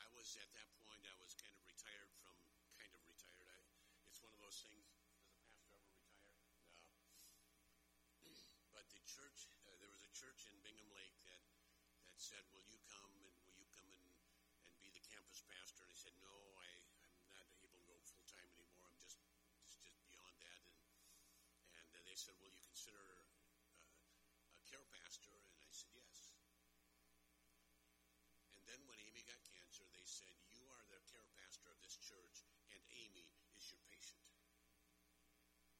I was at that point, I was kind of retired from, kind of retired. I, it's one of those things. Does a pastor ever retire? No. But the church, uh, there was a church in Bingham Lake that that said, "Will you come and will you come and and be the campus pastor?" And I said, "No, I I'm not able to go full time anymore. I'm just just just beyond that." And and uh, they said, "Will you consider uh, a care pastor?" And I said, "Yes." And then when Amy got cancer, they said, "You are the care pastor of this church, and Amy is your patient.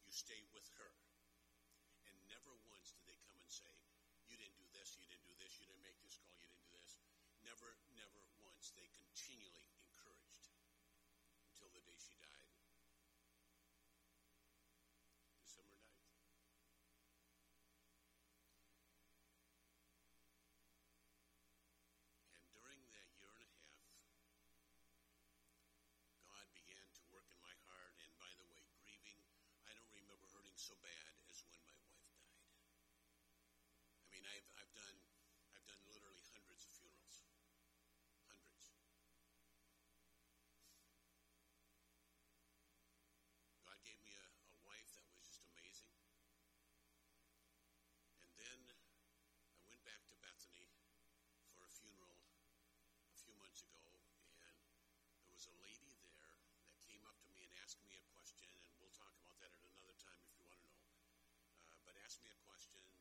You stay with her." And never once did they come and say, You didn't do this, you didn't do this, you didn't make this call, you didn't do this. Never, never once. They continually encouraged until the day she died. December 9th. And during that year and a half, God began to work in my heart. And by the way, grieving, I don't remember hurting so bad as when my wife died. I mean, I've I've done I've done literally hundreds of funerals, hundreds. God gave me a, a wife that was just amazing. And then I went back to Bethany for a funeral a few months ago, and there was a lady there that came up to me and asked me a question, and we'll talk about that at another time if you want to know. Uh, but asked me a question, and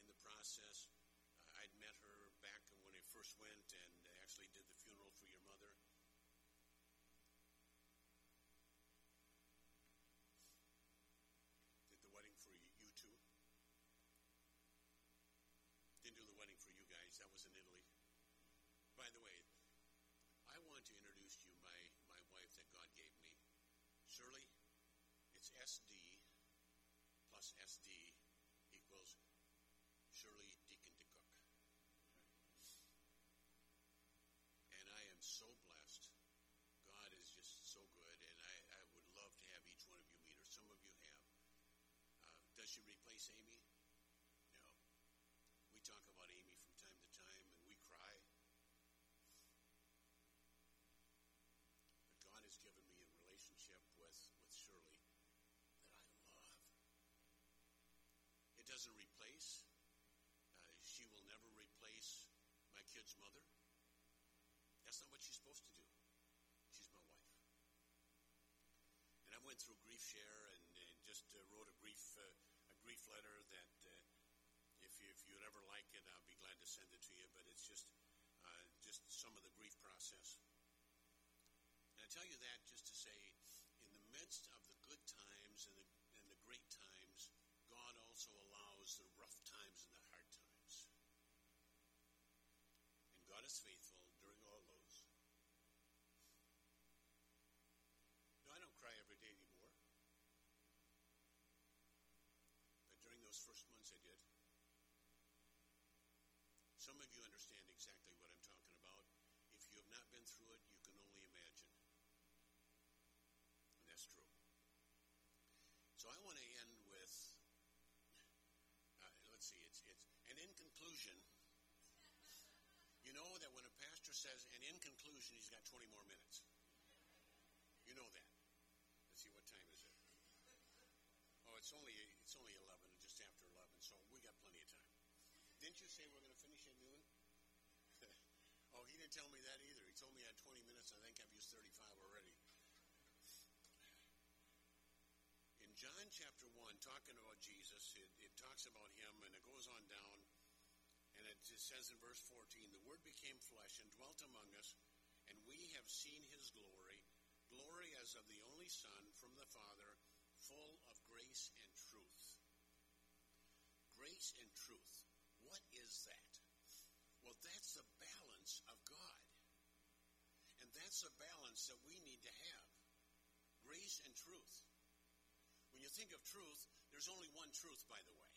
in the process, uh, I'd met her back when I first went and actually did the funeral for your mother. Did the wedding for you, two. Didn't do the wedding for you guys. That was in Italy. By the way, I want to introduce you my, my wife that God gave me. Shirley, it's SD plus SD equals Shirley Deacon DeCook. And I am so blessed. God is just so good, and I, I would love to have each one of you meet her. Some of you have. Uh, does she replace Amy? Kid's mother. That's not what she's supposed to do. She's my wife. And I went through GriefShare and, and just uh, wrote a brief uh, a grief letter that uh, if you if you'd ever like it, I'll be glad to send it to you. But it's just uh, just some of the grief process. And I tell you that just to say, in the midst of the good times and the, and the great times, God also allows was faithful during all those. No, I don't cry every day anymore. But during those first months, I did. Some of you understand exactly what I'm talking about. If you have not been through it, you can only imagine. And that's true. So I want to end with, uh, let's see, it's, it's, and in conclusion, says, and in conclusion, he's got 20 more minutes. You know that. Let's see, what time is it? Oh, it's only it's only 11, just after 11, so we got plenty of time. Didn't you say we're going to finish at noon? oh, he didn't tell me that either. He told me I had 20 minutes. I think I've used 35 already. In John chapter 1, talking about Jesus, it, it talks about him, and it goes on down, and it, says in verse 14, The Word became flesh and dwelt among us, and we have seen his glory, glory as of the only Son from the Father, full of grace and truth. Grace and truth. What is that? Well, that's the balance of God. And that's the balance that we need to have grace and truth. When you think of truth, there's only one truth, by the way.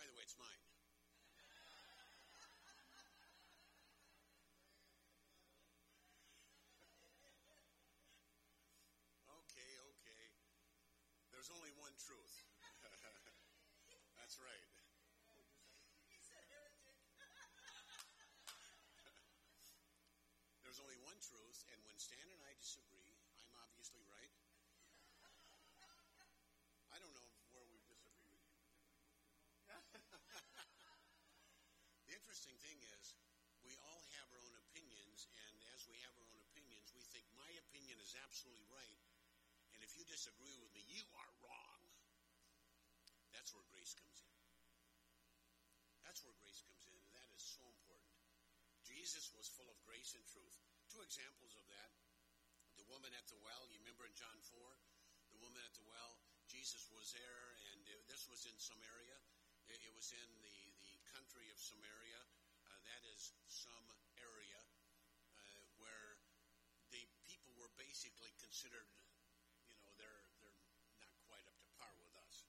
By the way, it's mine. There's only one truth. That's right. There's only one truth, and when Stan and I disagree, I'm obviously right. I don't know where we disagree with you. the interesting thing is, we all have our own opinions, and as we have our own opinions, we think my opinion is absolutely right, disagree with me, you are wrong. That's where grace comes in. That's where grace comes in, and that is so important. Jesus was full of grace and truth. Two examples of that. The woman at the well, you remember in John 4? The woman at the well, Jesus was there, and this was in Samaria. It, it, was in the, the country of Samaria. Uh, that is some area uh, where the people were basically considered, you know, they're, they're not quite up to par with us.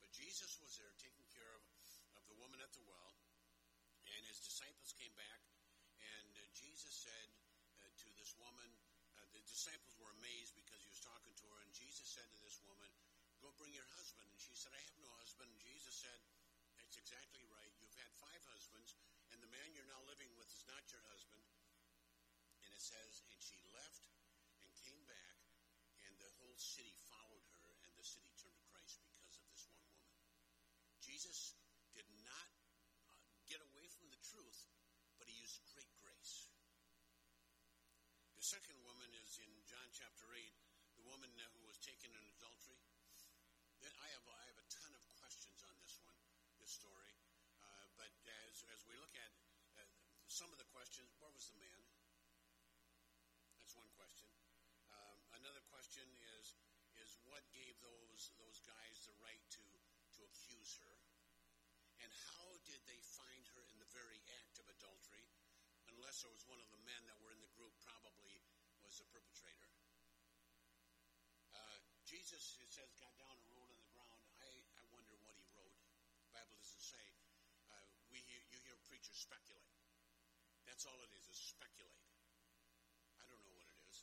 But Jesus was there taking care of, of the woman at the well, and his disciples came back and uh, Jesus said uh, to this woman, uh, the disciples were amazed because he was talking to her, and Jesus said to this woman, Go bring your husband. And she said, I have no husband. And Jesus said, That's exactly right. You've had five husbands, and the man you're now living with is not your husband. And it says, And she left and came back, and the whole city Jesus did not uh, get away from the truth, but he used great grace. The second woman is in John chapter 8, the woman who was taken in adultery. I have, I have a ton of questions on this one, this story. Uh, but as, as we look at uh, some of the questions, where was the man? That's one question. Um, another question is is what gave those those guys the right to to accuse her, and how did they find her in the very act of adultery? Unless it was one of the men that were in the group, probably was the perpetrator. Uh, Jesus, it says, got down and wrote on the ground. I, I wonder what he wrote. The Bible doesn't say. Uh, we you hear preachers speculate. That's all it is, is speculate. I don't know what it is.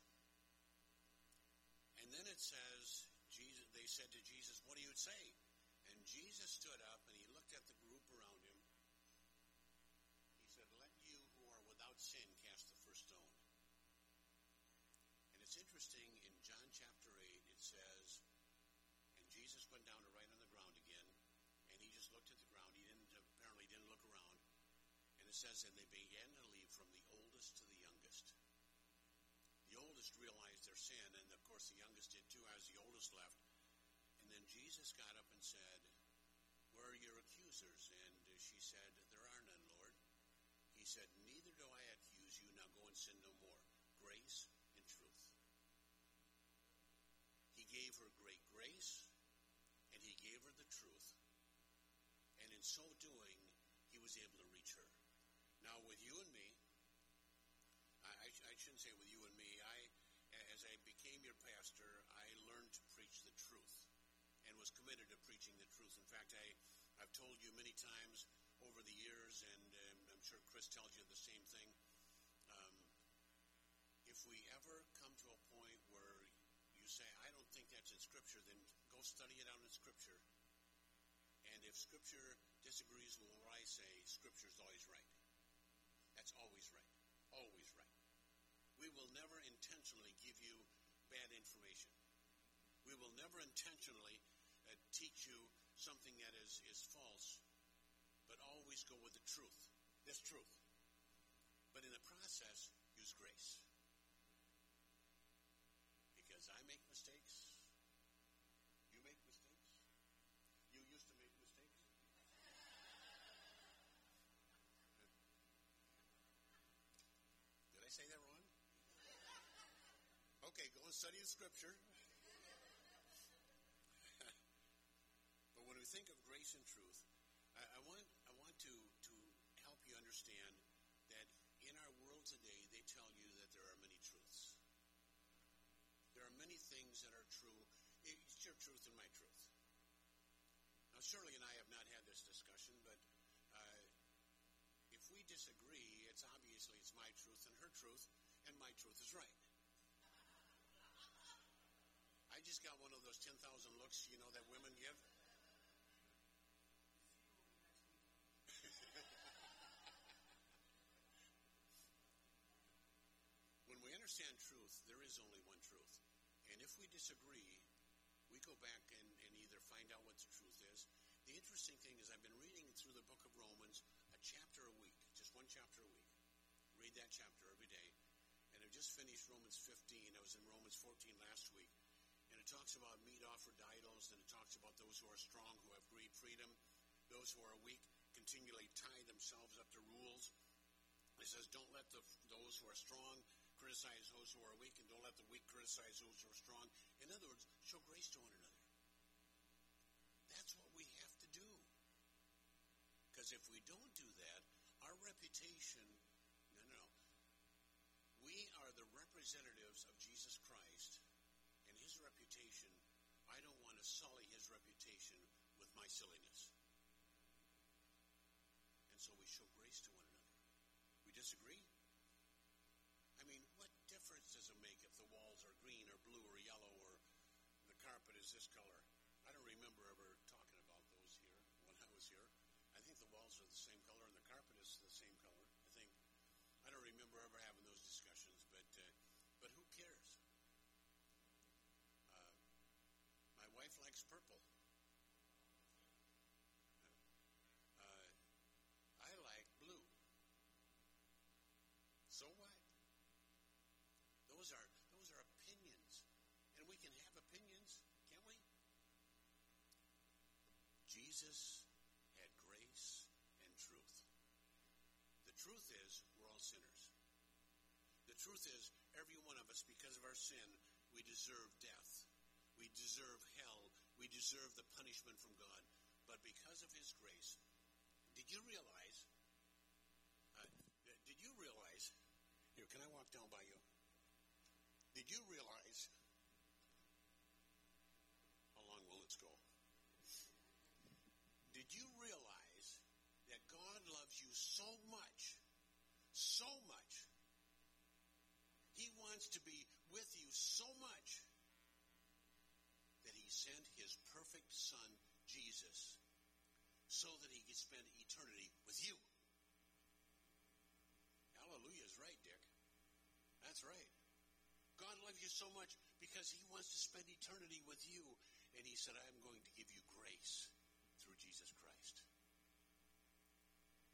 And then it says, Jesus, they said to Jesus, what do you say? And Jesus stood up and he looked at the group around him. He said, let you who are without sin cast the first stone. And it's interesting, in John chapter 8, it says, and Jesus went down to write on the ground again, and he just looked at the ground. He didn't, apparently didn't look around. And it says, and they began to leave from the oldest to the youngest. The oldest realized their sin, and of course the youngest did too as the oldest left. And then Jesus got up and said, Where are your accusers? And she said, There are none, Lord. He said, Neither do I accuse you. Now go and sin no more. Grace and truth. He gave her great grace, and he gave her the truth. And in so doing, he was able to. Now, with you and me, I, I, shouldn't say with you and me, I, as I became your pastor, I learned to preach the truth. And was committed to preaching the truth. In fact, I, I've told you many times over the years, and um, I'm sure Chris tells you the same thing. Um, if we ever come to a point where you say, I don't think that's in Scripture, then go study it out in Scripture. And if Scripture disagrees with what I say, Scripture is always right. That's always right. Always right. We will never intentionally give you bad information. We will never intentionally uh, teach you something that is, is false, but always go with the truth, this truth. But in the process, use grace. Because I make mistakes. You make mistakes. You used to make mistakes. Did I say that wrong? Okay, go and study the scripture. but when we think of grace and truth, I, I, want I want to to help you understand that in our world today, they tell you that there are many truths. There are many things that are true. It's your truth and my truth. Now, Shirley and I have not had this discussion, but uh, if we disagree, it's obviously it's my truth and her truth, and my truth is right. I just got one of those 10,000 looks, you know, that women give. when we understand truth, there is only one truth. And if we disagree, we go back and, and either find out what the truth is. The interesting thing is, I've been reading through the book of Romans a chapter a week, just one chapter a week. Read that chapter every day. And I just finished Romans 15. I was in Romans 14 last week. And it talks about meat offered to idols, and it talks about those who are strong, who have great freedom. Those who are weak continually tie themselves up to rules. It says, don't let the, those who are strong criticize those who are weak, and don't let the weak criticize those who are strong. In other words, show grace to one another. That's what we have to do. Because if we don't do that, our reputation, no, no, no. We are the representatives of Jesus Christ, and his reputation, I don't want to sully his reputation with my silliness. And so we show grace to one another. We disagree? I mean, what difference does it make if the walls are green or blue or yellow or the carpet is this color? I don't remember ever talking about those here when I was here. I think the walls are the same color and the carpet is the same color. I think I don't remember ever having those discussions, but uh, but who cares? Uh, my wife purple. Uh, I like blue. So what? Those are those are opinions, and we can have opinions, can't we? Jesus had grace and truth. The truth is, we're all sinners. The truth is, every one of us, because of our sin, we deserve death. We deserve hell. We deserve the punishment from God. But because of His grace, did you realize? Uh, did you realize? Here, can I walk down by you? Did you realize? How long will it go? Did you realize that God loves you so much, so much? He wants to be with you so much sent His perfect Son, Jesus, so that He could spend eternity with you. Hallelujah is right, Dick. That's right. God loves you so much because He wants to spend eternity with you. And He said, I'm going to give you grace through Jesus Christ.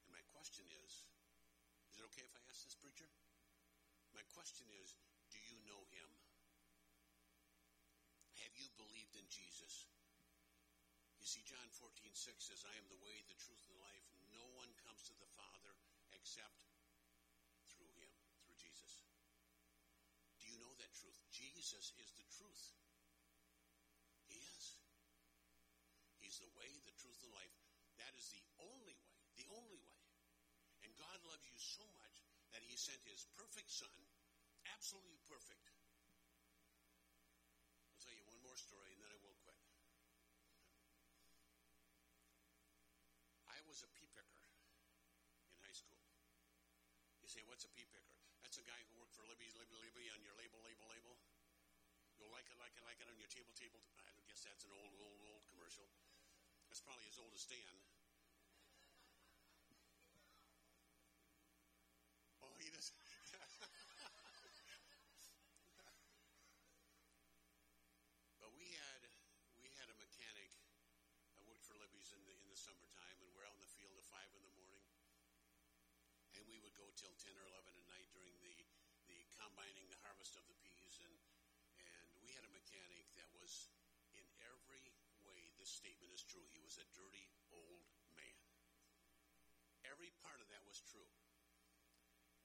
And my question is is it okay if I ask this preacher? My question is do you know Him? You believed in Jesus? You see, John 14, 6 says, I am the way, the truth, and the life. No one comes to the Father except through Him, through Jesus. Do you know that truth? Jesus is the truth. He is. He's the way, the truth, and life. That is the only way, the only way. And God loves you so much that He sent His perfect Son, absolutely perfect more story, and then I will quit. I was a pea picker in high school. You say, what's a pea picker? That's a guy who worked for Libby, Libby, Libby on your label, label, label. You'll like it, like it, like it on your table, table. I guess that's an old, old, old commercial. That's probably as old as Stan. Till ten or eleven at night during the the combining, the harvest of the peas, and and we had a mechanic that was in every way. This statement is true. He was a dirty old man. Every part of that was true.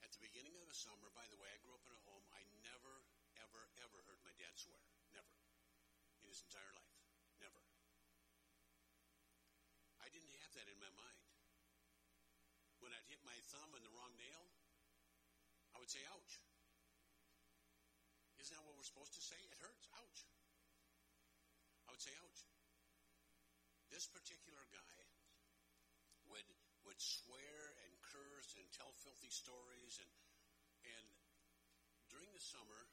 At the beginning of the summer, by the way, I grew up in a home. I never, ever, ever heard my dad swear. Never. In his entire life. Never. I didn't have that in my mind. I'd hit my thumb in the wrong nail, I would say, ouch. Isn't that what we're supposed to say? It hurts. Ouch. I would say, ouch. This particular guy would would swear and curse and tell filthy stories and and during the summer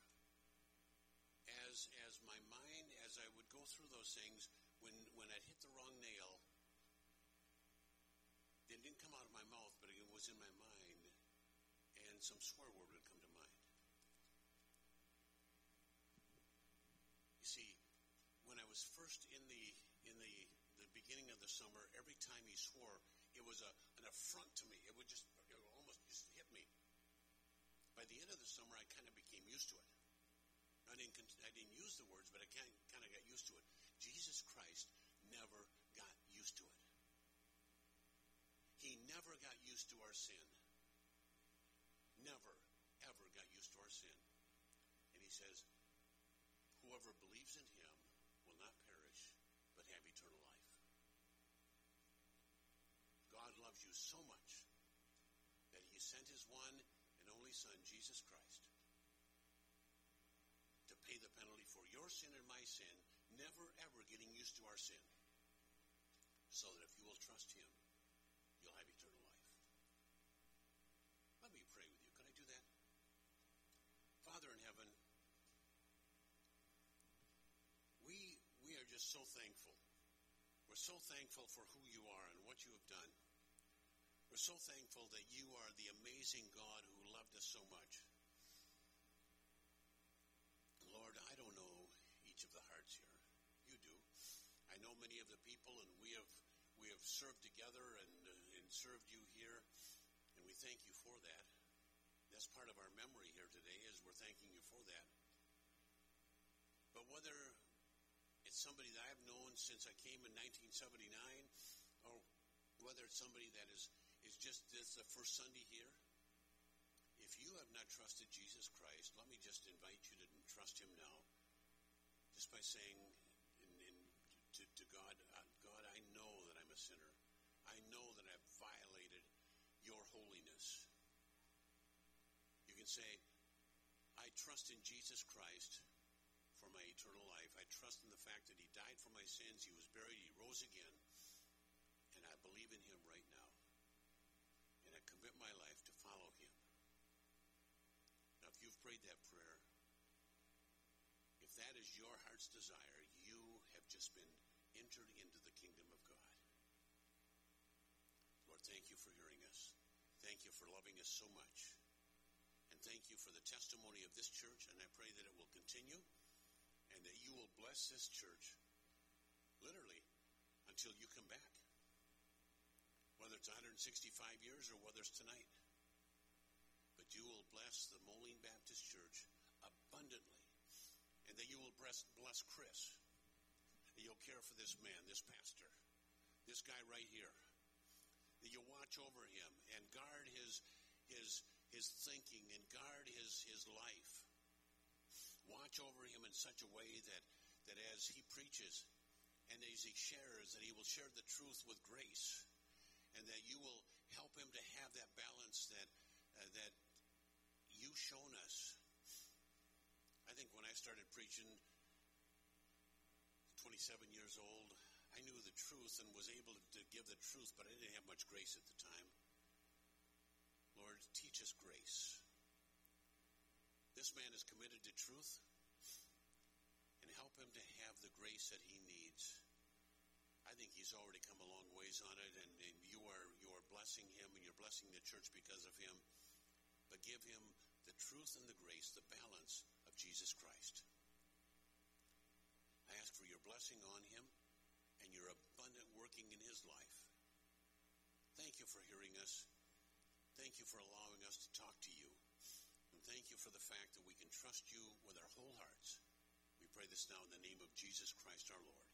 as as my mind as I would go through those things when when I'd hit the wrong nail it didn't come out of my mouth was in my mind and some swear word would come to mind you see when I was first in the in the the beginning of the summer every time he swore it was a, an affront to me. It would just it would almost just hit me. By the end of the summer, I kind of became used to it. I didn't I didn't use the words, but I kind kind of got used to it. Jesus Christ never got used to it. He never got used to our sin. Never, ever got used to our sin. And he says, whoever believes in him will not perish, but have eternal life. God loves you so much that he sent his one and only Son, Jesus Christ, to pay the penalty for your sin and my sin, never ever getting used to our sin, so that if you will trust him, you'll have eternal life. Let me pray with you. Could I do that? Father in heaven, we we are just so thankful. We're so thankful for who you are and what you have done. We're so thankful that you are the amazing God who loved us so much. Lord, I don't know each of the hearts here. You do. I know many of the people, and we have we have served together and uh, and served you here, and we thank you for that. That's part of our memory here today, is we're thanking you for that. But whether somebody that I've known since I came in 1979, or whether it's somebody that is is just this the first Sunday here. If you have not trusted Jesus Christ, let me just invite you to trust Him now, just by saying in, in, to, to God, uh, God, I know that I'm a sinner. I know that I've violated Your holiness. You can say, I trust in Jesus Christ for my eternal life. I trust in the fact that He died for my sins, He was buried, He rose again, and I believe in Him right now. And I commit my life to follow Him. Now, if you've prayed that prayer, if that is your heart's desire, you have just been entered into the kingdom of God. Lord, thank you for hearing us. Thank you for loving us so much. And thank you for the testimony of this church, and I pray that it will continue and that you will bless this church literally until you come back. Whether it's 165 years or whether it's tonight. But you will bless the Moline Baptist Church abundantly. And that you will bless, bless Chris. That you'll care for this man, this pastor, this guy right here. That you'll watch over him and guard his his his thinking and guard his his life watch over him in such a way that, that as he preaches and as he shares, that he will share the truth with grace, and that you will help him to have that balance that uh, that you've shown us. I think when I started preaching, 27 years old, I knew the truth and was able to give the truth, but I didn't have much grace at the time. Lord, teach us grace. This man is committed to truth, and help him to have the grace that he needs. I think he's already come a long ways on it, and, and you are you are blessing him, and you're blessing the church because of him. But give him the truth and the grace, the balance of Jesus Christ. I ask for your blessing on him and your abundant working in his life. Thank you for hearing us. Thank you for allowing us to talk to you. Thank you for the fact that we can trust you with our whole hearts. We pray this now in the name of Jesus Christ our Lord.